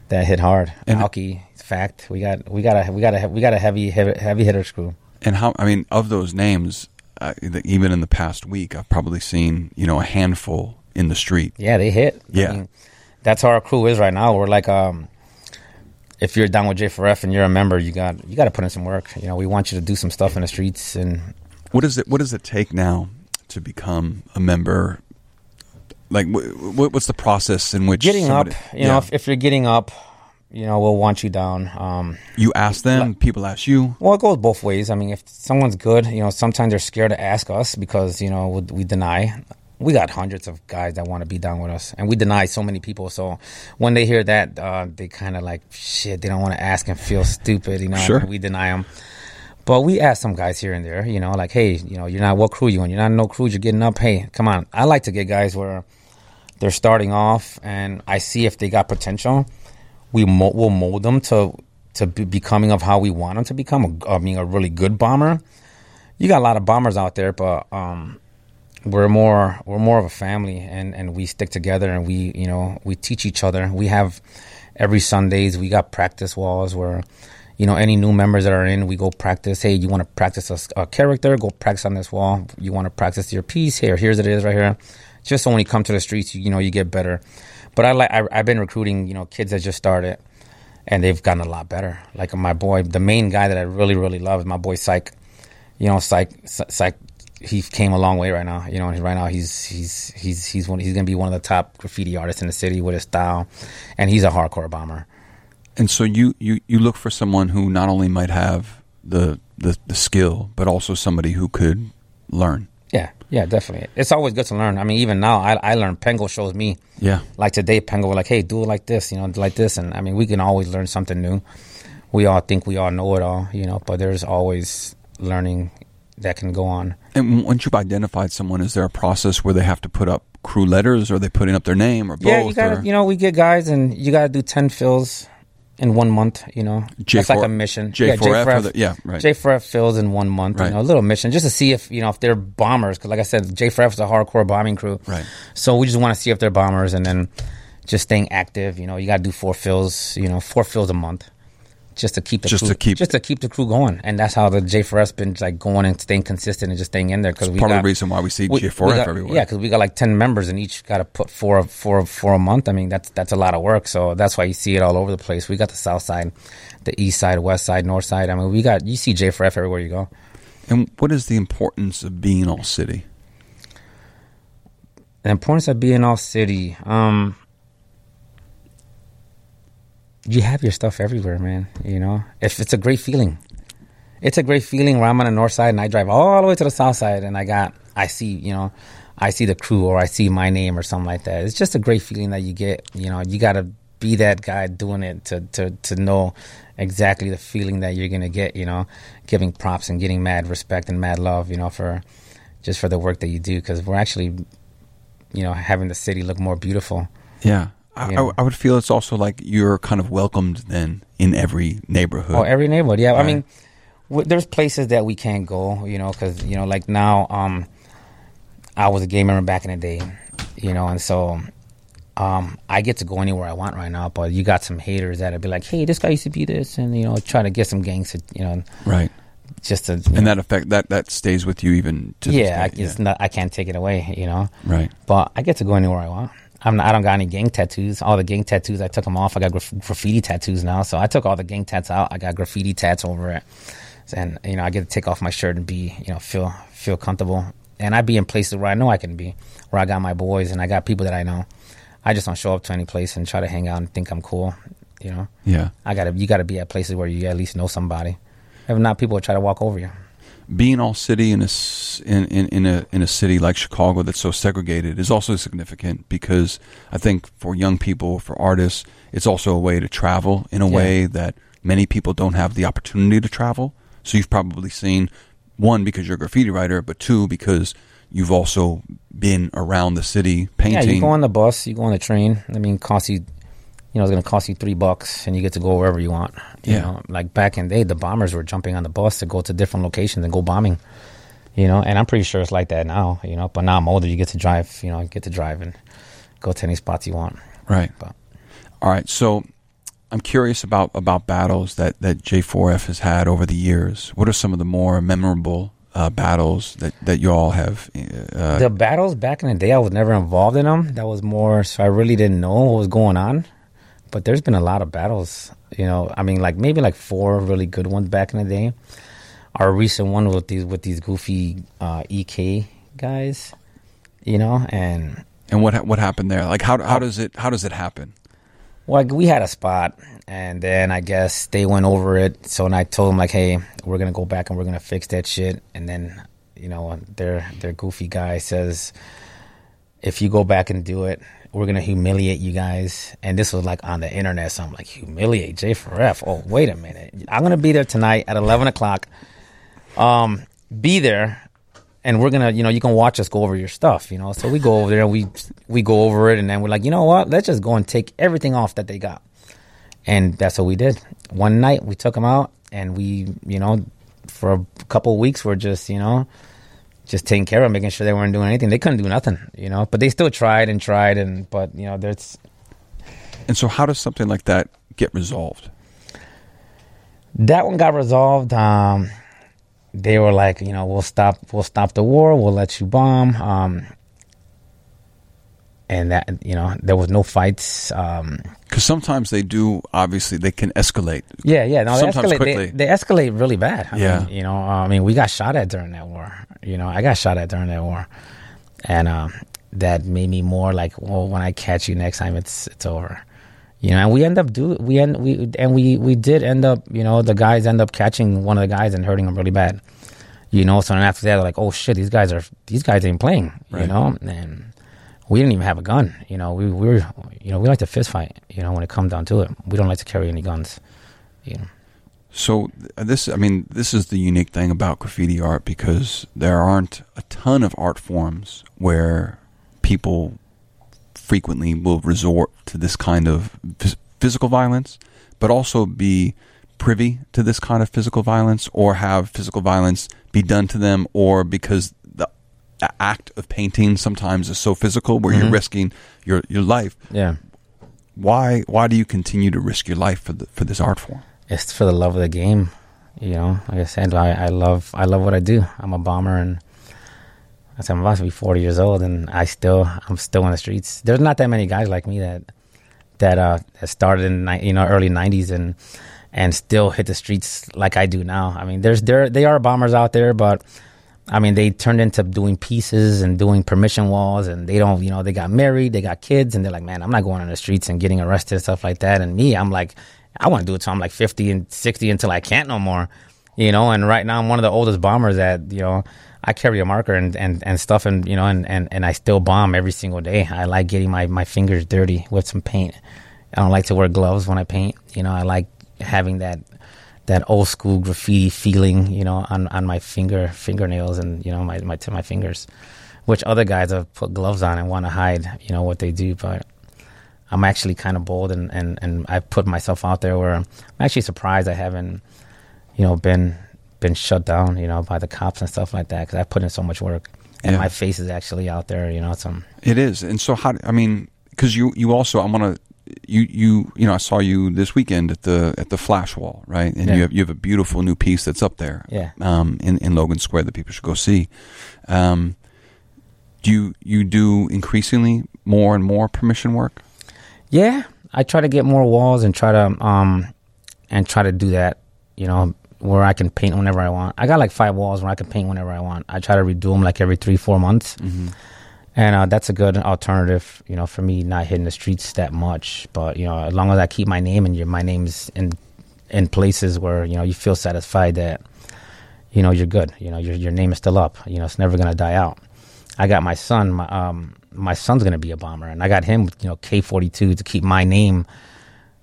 that hit hard. And- Alki, Fact. We got we got a we got a we got a heavy heavy, heavy hitters crew. And how? I mean, of those names, uh, even in the past week, I've probably seen you know a handful in the street. Yeah, they hit. Yeah. that's how our crew is right now. We're like, um, if you're down with J4F and you're a member, you got you got to put in some work. You know, we want you to do some stuff in the streets, and What is it? What does it take now to become a member? Like, wh- wh- what's the process in which getting somebody- up. You know, if, if you're getting up, you know, we'll want you down. Um, you ask them, people ask you. well, it goes both ways. I mean, if someone's good, you know, sometimes they're scared to ask us because you know we, we deny. We got hundreds of guys that want to be down with us, and we deny so many people. So when they hear that, uh, they kind of like shit. They don't want to ask and feel stupid, you know. Sure. We deny them, but we ask some guys here and there, you know, like, hey, you know, you're not what crew you on? You're not in no crew. You're getting up. Hey, come on. I like to get guys where they're starting off, and I see if they got potential. We mo- will mold them to to be becoming of how we want them to become. A, I mean, a really good bomber. You got a lot of bombers out there, but um, we're more we're more of a family, and and we stick together, and we you know we teach each other. We have every Sundays we got practice walls where you know any new members that are in we go practice hey you want to practice a, a, character go practice on this wall you want to practice your piece here here's it is right here just so when you come to the streets you, you know you get better but i like I, i've been recruiting you know kids that just started and they've gotten a lot better like my boy the main guy that i really really love is my boy psych you know psych psych he came a long way right now. You know, right now he's he's he's he's one he's gonna be one of the top graffiti artists in the city with his style, and he's a hardcore bomber. And so you, you, you look for someone who not only might have the, the, the skill, but also somebody who could learn. Yeah, definitely. It's always good to learn. I mean, even now, I, I learn. Pengo shows me. Yeah. Like today, Pengo was like, hey, do it like this, you know, like this. And I mean, we can always learn something new. We all think we all know it all, you know, but there's always learning that can go on. And once you've identified someone, is there a process where they have to put up crew letters or are they putting up their name or both? Yeah, you got to, you know, we get guys and you got to do 10 fills in one month. You know, J4, that's like a mission. J4F, yeah, J4F, the, yeah, right. J4F fills in one month. Right. You know, a little mission just to see if you know if they're bombers. Because like I said, J4F is a hardcore bombing crew. Right. So we just want to see if they're bombers, and then just staying active. You know, you got to do four fills. You know, four fills a month just to keep the just crew, to keep just to keep the crew going, and that's how the J4F's been like going and staying consistent and just staying in there because we part got, of the reason why we see J4F everywhere. Yeah, because we got like ten members and each got to put four four four a month. I mean that's that's a lot of work. So that's why you see it all over the place. We got the south side, the east side, west side, north side. I mean we got you see J4F everywhere you go. And what is the importance of being all city? The importance of being all city. Um, you have your stuff everywhere, man. You know, if it's a great feeling, it's a great feeling where I'm on the north side and I drive all the way to the south side and I got, I see, you know, I see the crew or I see my name or something like that. It's just a great feeling that you get. You know, you got to be that guy doing it to to to know exactly the feeling that you're gonna get. You know, giving props and getting mad respect and mad love. You know, for just for the work that you do because we're actually, you know, having the city look more beautiful. Yeah. I, I, I, would feel it's also like you're kind of welcomed then in every neighborhood. Oh, every neighborhood. Yeah. Right. I mean, w- there's places that we can't go, you know, because, you know, like now, um, I was a gay member back in the day, you know, and so um, I get to go anywhere I want right now. But you got some haters that'll be like, hey, this guy used to be this, and, you know, try to get some gangs, to, you know. Right. Just to, and know, that effect that that stays with you even to yeah, I, yeah. Not, I can't take it away, you know. Right. But I get to go anywhere I want. I'm not, I don't got any gang tattoos. All the gang tattoos, I took them off. I got graf- graffiti tattoos now. So I took all the gang tats out. I got graffiti tats over it. And, you know, I get to take off my shirt and be, you know, feel, feel comfortable. And I be in places where I know I can be, where I got my boys and I got people that I know. I just don't show up to any place and try to hang out and think I'm cool, you know? Yeah. I gotta, you gotta be at places where you at least know somebody. If not, people will try to walk over you being all city in a in, in, in, a in a city like Chicago that's so segregated is also significant because I think for young people, for artists, it's also a way to travel in a yeah. way that many people don't have the opportunity to travel. So you've probably seen one because you're a graffiti writer, but two because you've also been around the city painting. Yeah, you go on the bus, you go on the train. I mean, cost you you know, it's going to cost you three bucks and you get to go wherever you want. You yeah. know, like back in the day, the bombers were jumping on the bus to go to different locations and go bombing, you know, and I'm pretty sure it's like that now, you know, but now I'm older, you get to drive, you know, you get to drive and go to any spots you want. Right. But, all right. So I'm curious about, about battles that, that J4F has had over the years. What are some of the more memorable uh, battles that, that you all have? Uh, the battles back in the day, I was never involved in them. That was more, so I really didn't know what was going on but there's been a lot of battles. You know, I mean, like maybe like four really good ones back in the day. Our recent one with these with these goofy uh, EK guys, you know, and and what what happened there? Like how how does it how does it happen? Well, we had a spot, and then I guess they went over it. So and I told them like, hey, we're gonna go back and we're gonna fix that shit. And then you know, their their goofy guy says, if you go back and do it, we're gonna humiliate you guys. And this was like on the internet, so I'm like, humiliate J4F. Oh, wait a minute. I'm gonna be there tonight at eleven o'clock. Um, be there and we're gonna, you know, you can watch us go over your stuff, you know. So we go over there and we we go over it and then we're like, you know what? Let's just go and take everything off that they got. And that's what we did. One night we took them out and we, you know, for a couple weeks we're just, you know, just taking care of them, making sure they weren't doing anything. They couldn't do nothing, you know. But they still tried and tried, and but you know, there's And so, how does something like that get resolved? That one got resolved. Um, they were like, you know, we'll stop, we'll stop the war, we'll let you bomb. Um, and that, you know, there was no fights. Um, Because sometimes they do. Obviously, they can escalate. yeah, yeah, no, they Sometimes escalate. quickly. They, they escalate really bad. I Yeah. mean, you know, uh, I mean, we got shot at during that war. You know, I got shot at during that war, and um, that made me more like, well, when I catch you next time, it's it's over. You know, and we end up do we end we and we we did end up. You know, the guys end up catching one of the guys and hurting him really bad. You know, so then after that, they're like, oh shit, these guys are these guys ain't playing. You know, and we didn't even have a gun. You know, we, we were, you know, we like to fist fight. You know, when it comes down to it, we don't like to carry any guns. You know. So uh, this, I mean, this is the unique thing about graffiti art because there aren't a ton of art forms where people frequently will resort to this kind of physical violence, but also be privy to this kind of physical violence or have physical violence be done to them or because act of painting sometimes is so physical where you're Mhm. risking your, your life. Yeah. Why why do you continue to risk your life for the, for this art form? it's for the love of the game. You know, like I said, I, I love I love what I do. I'm a bomber, and I said I'm about to be 40 years old, and I still I'm still in the streets. There's not that many guys like me that that uh that started in you know early 90s and and still hit the streets like I do now. I mean, there's there they are bombers out there, but I mean they turned into doing pieces and doing permission walls, and they don't you know they got married, they got kids, and they're like, man, I'm not going on the streets and getting arrested and stuff like that. And me, I'm like, I want to do it till I'm like 50 and 60 until I can't no more, you know. And right now I'm one of the oldest bombers that you know. I carry a marker and, and, and stuff and you know and, and, and I still bomb every single day. I like getting my, my fingers dirty with some paint. I don't like to wear gloves when I paint. You know, I like having that that old school graffiti feeling, you know, on, on my finger fingernails and you know my my to my fingers, which other guys have put gloves on and want to hide, you know, what they do. But I'm actually kind of bold and and and I've put myself out there where I'm actually surprised I haven't, you know, been been shut down, you know, by the cops and stuff like that because I put in so much work and Yeah. my face is actually out there, you know. Some It is, and so how? I mean, because you you also I want to you you you know I saw you this weekend at the at the Flash Wall, right? And Yeah. you have you have a beautiful new piece that's up there, Yeah. um, in in Logan Square that people should go see. Um, do you you do increasingly more and more permission work? Yeah, I try to get more walls and try to um and try to do that, you know, where I can paint whenever I want. I got like five walls where I can paint whenever I want. I try to redo them like every three four months, Mm-hmm. And uh, that's a good alternative, you know, for me not hitting the streets that much. But you know, as long as I keep my name and your my name's in in places where you know you feel satisfied that you know you're good. You know, your your name is still up. You know, it's never gonna die out. I got my son. My um, my son's gonna be a bomber, and I got him, you know, K forty two to keep my name,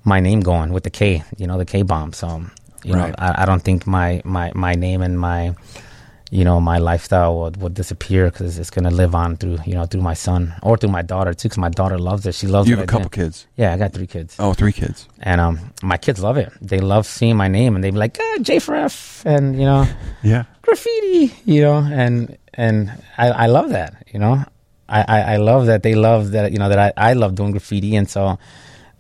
my name going with the K. You know, the K bomb. So, you Right. know, I, I don't think my my my name and my, you know, my lifestyle would, would disappear because it's gonna live on through you know through my son or through my daughter too. Because my daughter loves it. She loves. You have a couple kids. Yeah, I got three kids, Oh, three kids. and um, my kids love it. They love seeing my name, and they be like, ah, J for F, and you know *laughs* Yeah. graffiti, you know, and and I, I love that, you know. I, I, I love that they love that you know that I, I love doing graffiti and so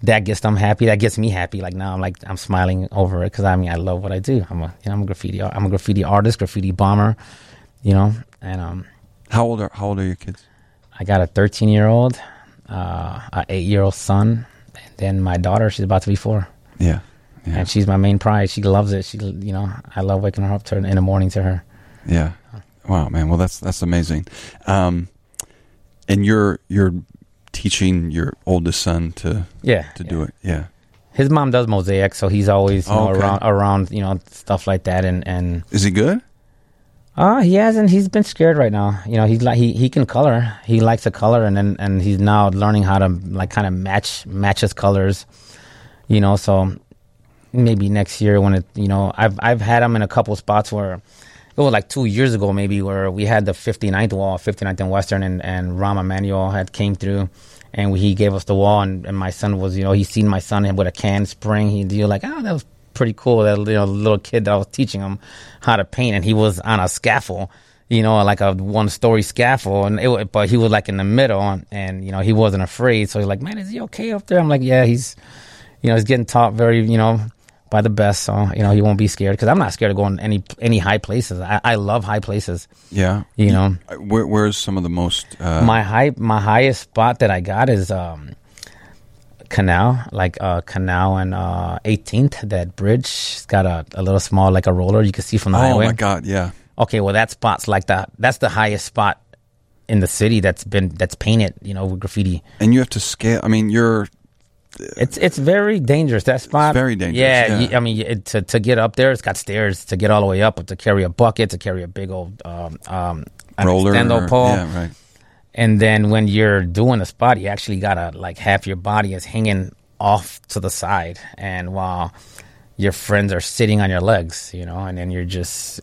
that gets them happy that gets me happy like now I'm like I'm smiling over it because I mean I love what I do I'm a you know I'm a graffiti I'm a graffiti artist graffiti bomber you know and um How old are How old are your kids? I got a 13 year old uh a 8 year old son and then my daughter she's about to be 4 Yeah. Yeah. and she's my main pride she loves it she you know I love waking her up to in the morning to her Yeah. Wow, man. Well, that's that's amazing. Um, and you're you're teaching your oldest son to yeah to yeah. do it. Yeah. his mom does mosaic, so he's always you Oh, know, okay. around around you know stuff like that, and and Is he good? uh he hasn't. He's been scared right now. You know, he's like he he can color. He likes to color, and then and he's now learning how to like kind of match match his colors. You know, so maybe next year when it you know I've I've had him in a couple spots where it was like two years ago maybe where we had the 59th wall 59th and Western and and Rahm Emanuel had came through and he gave us the wall and, and my son was you know he seen my son with a can spring he he was like oh that was pretty cool that you know little kid that I was teaching him how to paint and he was on a scaffold you know, like a one story scaffold, and it, but he was like in the middle, and, and you know, he wasn't afraid. So he's like, "Man, is he okay up there?" I'm like, "Yeah, he's, you know, he's getting taught very, you know, by the best, so you know, he won't be scared because I'm not scared of going any any high places. I, I love high places, Yeah. you know. Uh, Where, where's some of the most? Uh, my high my highest spot that I got is um canal like uh canal and uh 18th that bridge it's got a, a little small like a roller you can see from the oh highway Oh my God! Yeah. okay well that spot's like that that's the highest spot in the city that's been that's painted you know with graffiti And you have to scale. I mean, you're it's it's very dangerous that spot very dangerous, yeah, yeah. you- i mean it, to, to get up there it's got stairs to get all the way up but to carry a bucket to carry a big old um um roller. extendo pole Yeah. Right. And then when you're doing the spot, you actually gotta like half your body is hanging off to the side, and while your friends are sitting on your legs, you know, and then you're just,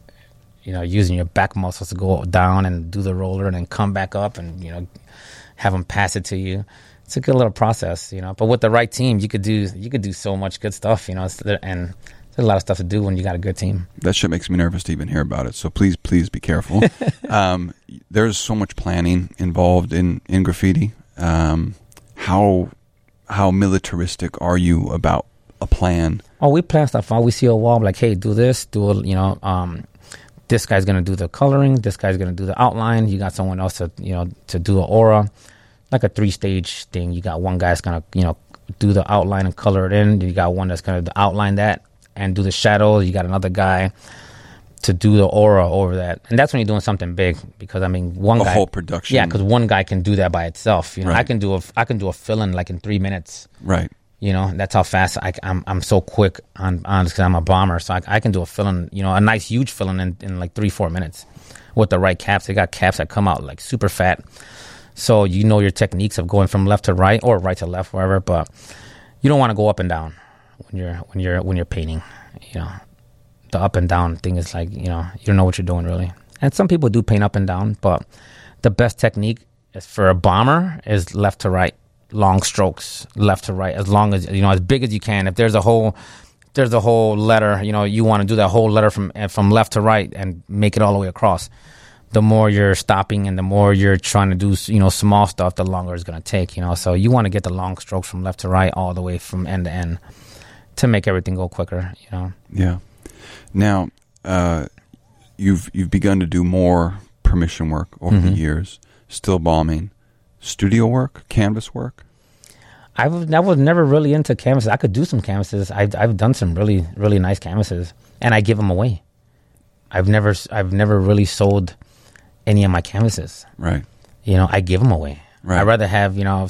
you know, using your back muscles to go down and do the roller, and then come back up, and you know, have them pass it to you. It's a good little process, you know. But with the right team, you could do you could do so much good stuff, you know. And there's a lot of stuff to do when you got a good team. That shit makes me nervous to even hear about it. So please, please be careful. *laughs* um, there's so much planning involved in in graffiti. Um, how how militaristic are you about a plan? Oh, we plan stuff out. We see a wall, like, hey, do this, do a, you know, um, this guy's gonna do the coloring, this guy's gonna do the outline. You got someone else to, you know, to do an aura, like a three stage thing. You got one guy's gonna, you know, do the outline and color it in. You got one that's gonna outline that and do the shadows. You got another guy to do the aura over that, and that's when you're doing something big. Because I mean, one A guy, whole production. yeah, because one guy can do that by itself. You know, I can do a, I can do a fill in like in three minutes. Right. You know, that's how fast I, am I'm so quick on on because I'm a bomber, so I, I can do a filling. You know, a nice huge filling in, in like three four minutes with the right caps. They got caps that come out like super fat, so you know your techniques of going from left to right or right to left, wherever. But you don't want to go up and down when you're when you're when you're painting. You know, the up and down thing is like you know you don't know what you're doing really. And some people do paint up and down, but the best technique is for a bomber is left to right, long strokes, left to right, as long as you know as big as you can. If there's a whole there's a whole letter, you know, you want to do that whole letter from from left to right and make it all the way across. The more you're stopping and the more you're trying to do, you know, small stuff, the longer it's going to take, you know. So you want to get the long strokes from left to right all the way from end to end to make everything go quicker, you know. Yeah. Now, uh, you've you've begun to do more permission work over the Mhm. years. Still bombing, studio work, canvas work. I was, I was never really into canvases. I could do some canvases. I've I've done some really really nice canvases, and I give them away. I've never I've never really sold any of my canvases. Right. You know, I give them away. Right. I'd rather have you know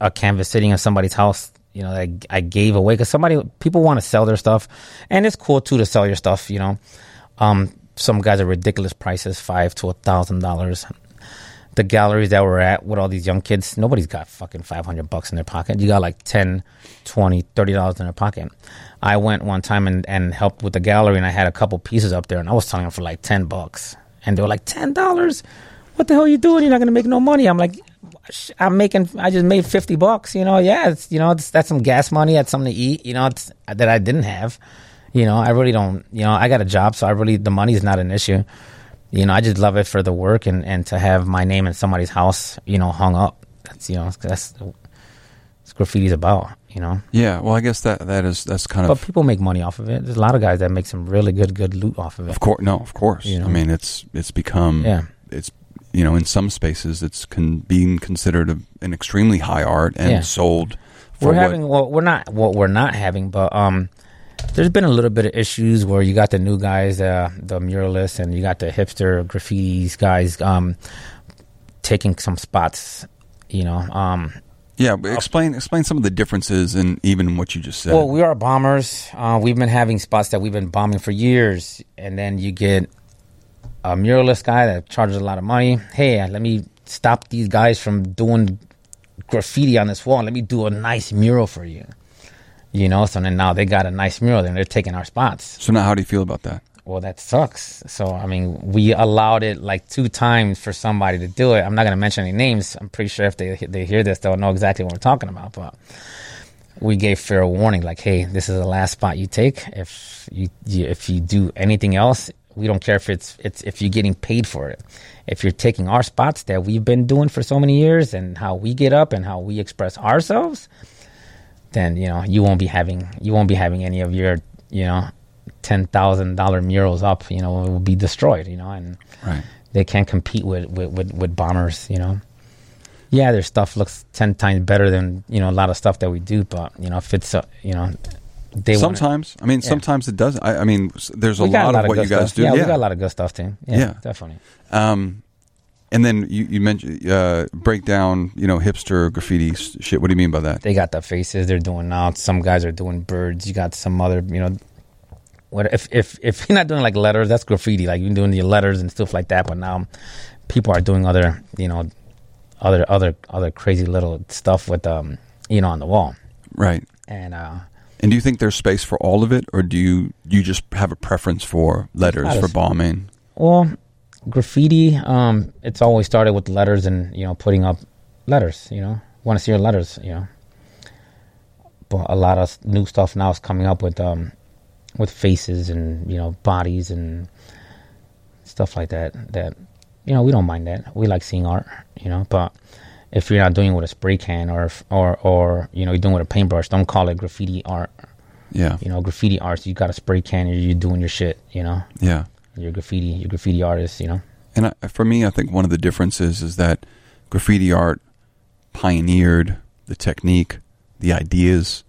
a canvas sitting in somebody's house. You know, that I gave away because somebody people want to sell their stuff, and it's cool too to sell your stuff. You know, um, some guys are ridiculous prices, five to a thousand dollars. The galleries that we're at with all these young kids, nobody's got fucking 500 bucks in their pocket. You got like 10, 20, 30 dollars in their pocket. I went one time and, and helped with the gallery and I had a couple pieces up there and I was selling them for like 10 bucks. And they were like, $10? What the hell are you doing? You're not going to make no money. I'm like, I'm making, I just made 50 bucks, you know? Yeah, it's, you know, it's, that's some gas money. That's something to eat, you know, it's, uh, that I didn't have. You know, I really don't, you know, I got a job, so I really, the money is not an issue. You know, I just love it for the work and, and to have my name in somebody's house, you know, hung up. That's, you know, that's, that's graffiti's about, you know? Yeah. Well, I guess that that is that's kind But of But people make money off of it. There's a lot of guys that make some really good, good loot off of it. of course. No, of course. You know. I mean, it's it's become Yeah. it's you know in some spaces it's con- being considered a, an extremely high art and Yeah. sold. For we're what- having well we're not what we're not having but um there's been a little bit of issues where you got the new guys uh the muralists and you got the hipster graffitis guys um taking some spots you know um Yeah, but explain explain some of the differences in even what you just said. well we are bombers. Uh we've been having spots that we've been bombing for years and then you get a muralist guy that charges a lot of money. Hey let me stop these guys from doing graffiti on this wall. Let me do a nice mural for you. You know so then now they got a nice mural and they're taking our spots. So now, how do you feel about that? Well that sucks. So i mean we allowed it like two times for somebody to do it. I'm not going to mention any names. I'm pretty sure if they they hear this they'll know exactly what we're talking about but we gave fair warning like hey this is the last spot you take. If you, you if you do anything else We don't care if it's it's if you're getting paid for it. If you're taking our spots that we've been doing for so many years and how we get up and how we express ourselves, then you know you won't be having you won't be having any of your you know ten thousand dollar murals up. You know, it will be destroyed. You know, and Right. they can't compete with, with, with, with bombers, you know. Yeah, their stuff looks ten times better than you know a lot of stuff that we do, but you know if it's uh, you know they wanna- sometimes, I mean, Yeah. sometimes it does. I, I mean, there's a we got lot, of what good you guys stuff. do. Yeah, we got a lot of good stuff too. Yeah, Yeah. definitely. Um, and then you, you mentioned uh, break down, you know, hipster graffiti shit. What do you mean by that? They got the faces they're doing now. Some guys are doing birds. You got some other you know. What if if if you're not doing like letters? That's graffiti. Like you're doing your letters and stuff like that. But now, people are doing other you know, other other other crazy little stuff with um you know on the wall. Right. And uh And do you think there's space for all of it, or do you you just have a preference for letters for bombing? Well, graffiti, um, it's always started with letters and you know putting up letters. You know, want to see your letters. You know, but a lot of new stuff now is coming up with um, with faces and you know bodies and stuff like that. That you know we don't mind that. We like seeing art. You know, but if you're not doing it with a spray can or if- or or you know you're doing it with a paintbrush, don't call it graffiti art. Yeah. You know, graffiti art. You got a spray can and you're doing your shit. You know, Yeah. you're graffiti. You're graffiti artist. You know. And I, for me, I think one of the differences is that graffiti art pioneered the technique, the ideas,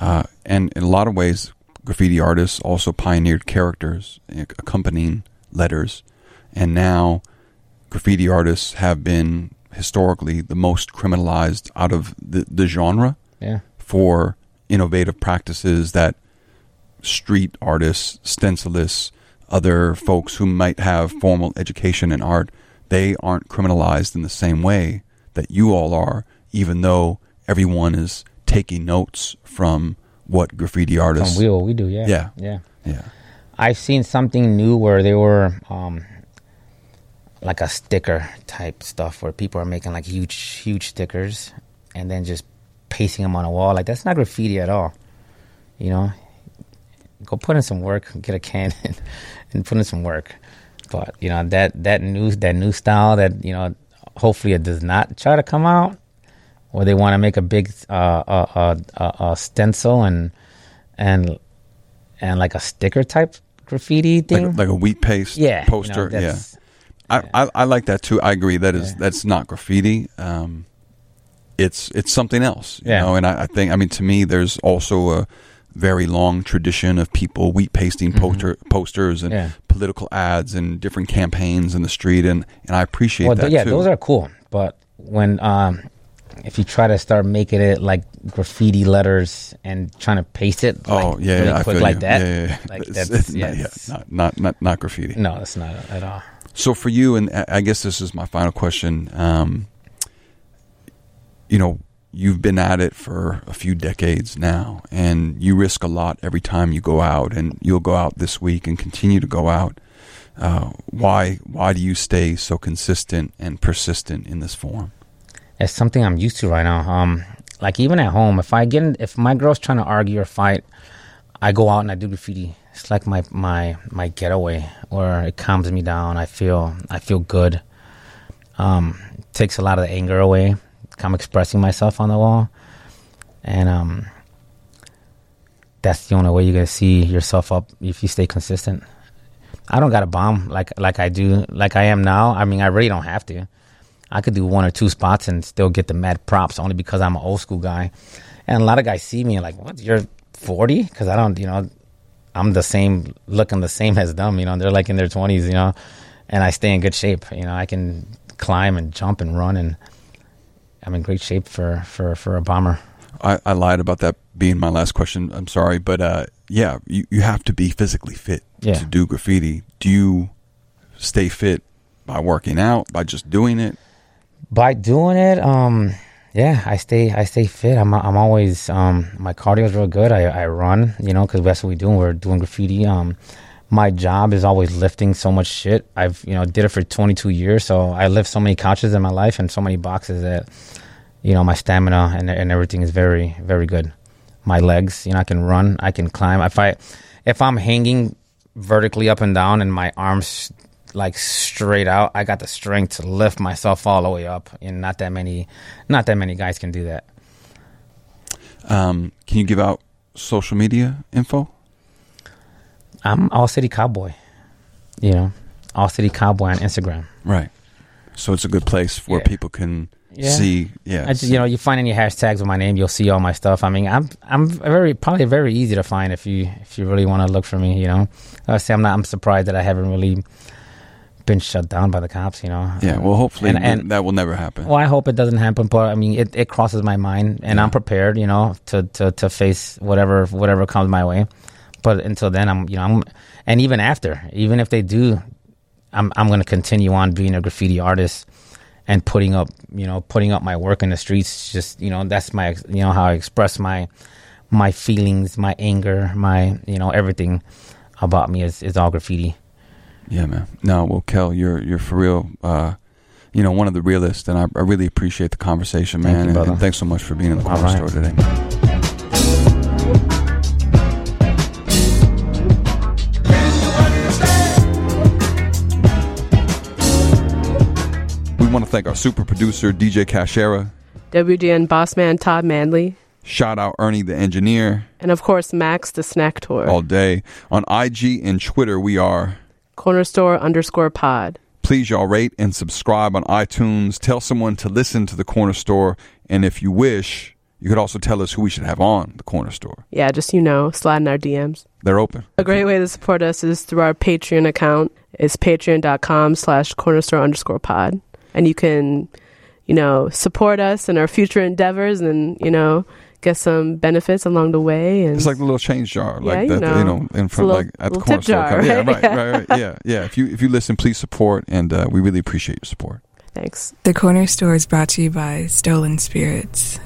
uh, and in a lot of ways, graffiti artists also pioneered characters uh, accompanying letters. And now, graffiti artists have been historically the most criminalized out of the, the genre Yeah. for innovative practices that street artists, stencilists, other folks who might have formal education in art, they aren't criminalized in the same way that you all are, even though everyone is taking notes from what graffiti artists. Wheel, we do, yeah. Yeah. Yeah. Yeah. I've seen something new where they were um, like a sticker type stuff where people are making like huge, huge stickers and then just pasting them on a wall. Like that's not graffiti at all. You know, go put in some work, get a can and, *laughs* and put in some work. But you know that that new that new style that you know hopefully it does not try to come out, or they want to make a big uh, uh, uh, uh, stencil and and and like a sticker type graffiti thing. Like, like a wheat paste yeah, you know, poster. yeah. I, I, I like that too. I agree. That is Yeah. that's not graffiti. Um, it's it's something else. You Yeah. know, and I, I think I mean to me, there's also a very long tradition of people wheat pasting Mhm. poster posters and Yeah. political ads and different campaigns in the street, and and I appreciate well, that th- yeah, too. those are cool. But when um, if you try to start making it like graffiti letters and trying to paste it, oh like, yeah, really yeah, I quick feel like you. that, Yeah, yeah, like that's it's not, yeah, not, not not not graffiti. no, it's not at all. So for you, and I I guess this is my final question. Um, you know, you've been at it for a few decades now, and you risk a lot every time you go out, and you'll go out this week and continue to go out. Uh, why? Why do you stay so consistent and persistent in this form? It's something I'm used to right now. Um, like even at home, if I get in, if my girl's trying to argue or fight, I go out and I do graffiti. It's like my my my getaway, or it calms me down. I feel I feel good. Um, takes a lot of the anger away. I'm expressing myself on the wall, and um, that's the only way you're gonna see yourself up if you stay consistent. I don't got a bomb like like I do like I am now. I mean, I really don't have to. I could do one or two spots and still get the mad props only because I'm an old school guy. And a lot of guys see me and like, what? You're 40? Because I don't, you know, I'm the same, looking the same as them. You know, they're like in their 20s. You know, and I stay in good shape. You know, I can climb and jump and run, and I'm in great shape for for for a bomber. I, I lied about that being my last question. I'm sorry, but uh, yeah, you, you have to be physically fit Yeah. to do graffiti. Do you stay fit by working out, by just doing it? By doing it um yeah i stay i stay fit. I'm i'm always um my cardio is real good. I i run you know because that's what we do we're doing graffiti. Um my job is always lifting so much shit. I've you know did it for 22 years so i lift so many couches in my life and so many boxes that you know my stamina and and everything is very very good. My legs you know i can run i can climb. If i if i'm hanging vertically up and down and my arms like straight out, I got the strength to lift myself all the way up. And not that many, not that many guys can do that. Um, can you give out social media info? I'm All City Cowboy. You know, All City Cowboy on Instagram. Right. So it's a good place where Yeah. people can Yeah. see. Yeah. I just, you know, you find any hashtags with my name, you'll see all my stuff. I mean, I'm I'm very probably very easy to find if you if you really want to look for me. You know, I say I'm not. I'm surprised that I haven't really been shut down by the cops. You know. yeah. Well, hopefully And- and- that will never happen. Well, I hope it doesn't happen, but I mean, it, it crosses my mind, and I'm prepared, you know, to, to, to face whatever whatever comes my way. But until then, I'm, you know, I'm, and even after, even if they do, I'm I'm going to continue on being a graffiti artist and putting up, you know, putting up my work in the streets. Just you know, that's my, you know, how I express my my feelings, my anger, my, you know, everything about me is is all graffiti. Yeah, man. No, well, Kel, you're you're for real. Uh, you know, one of the realists, and I, I really appreciate the conversation, Thank man. you, and, and thanks so much for being in the All corner right. store today. We want to thank our super producer, DJ Cashera. WGN Bossman Todd Manley, Shout out Ernie, the engineer, and of course Max the Snack Tour. all day. On IG and Twitter, we are. Corner Store underscore pod. Please, y'all rate and subscribe on iTunes. Tell someone to listen to the corner store. And if you wish, you could also tell us who we should have on the corner store. Yeah, just you know, slide in our DMs. They're open. A great way to support us is through our Patreon account. It's patreon.com slash corner store underscore pod. And you can, you know, support us in our future endeavors and, you know, get some benefits along the way. And It's like the little change jar, Yeah, like you that, know. you know, in a front, little- like at the corner tip store. jar, yeah, right? right, right, right. Yeah, *laughs* yeah. If you if you listen, please support, and uh, we really appreciate your support. thanks. The Corner Store is brought to you by Stolen Spirits.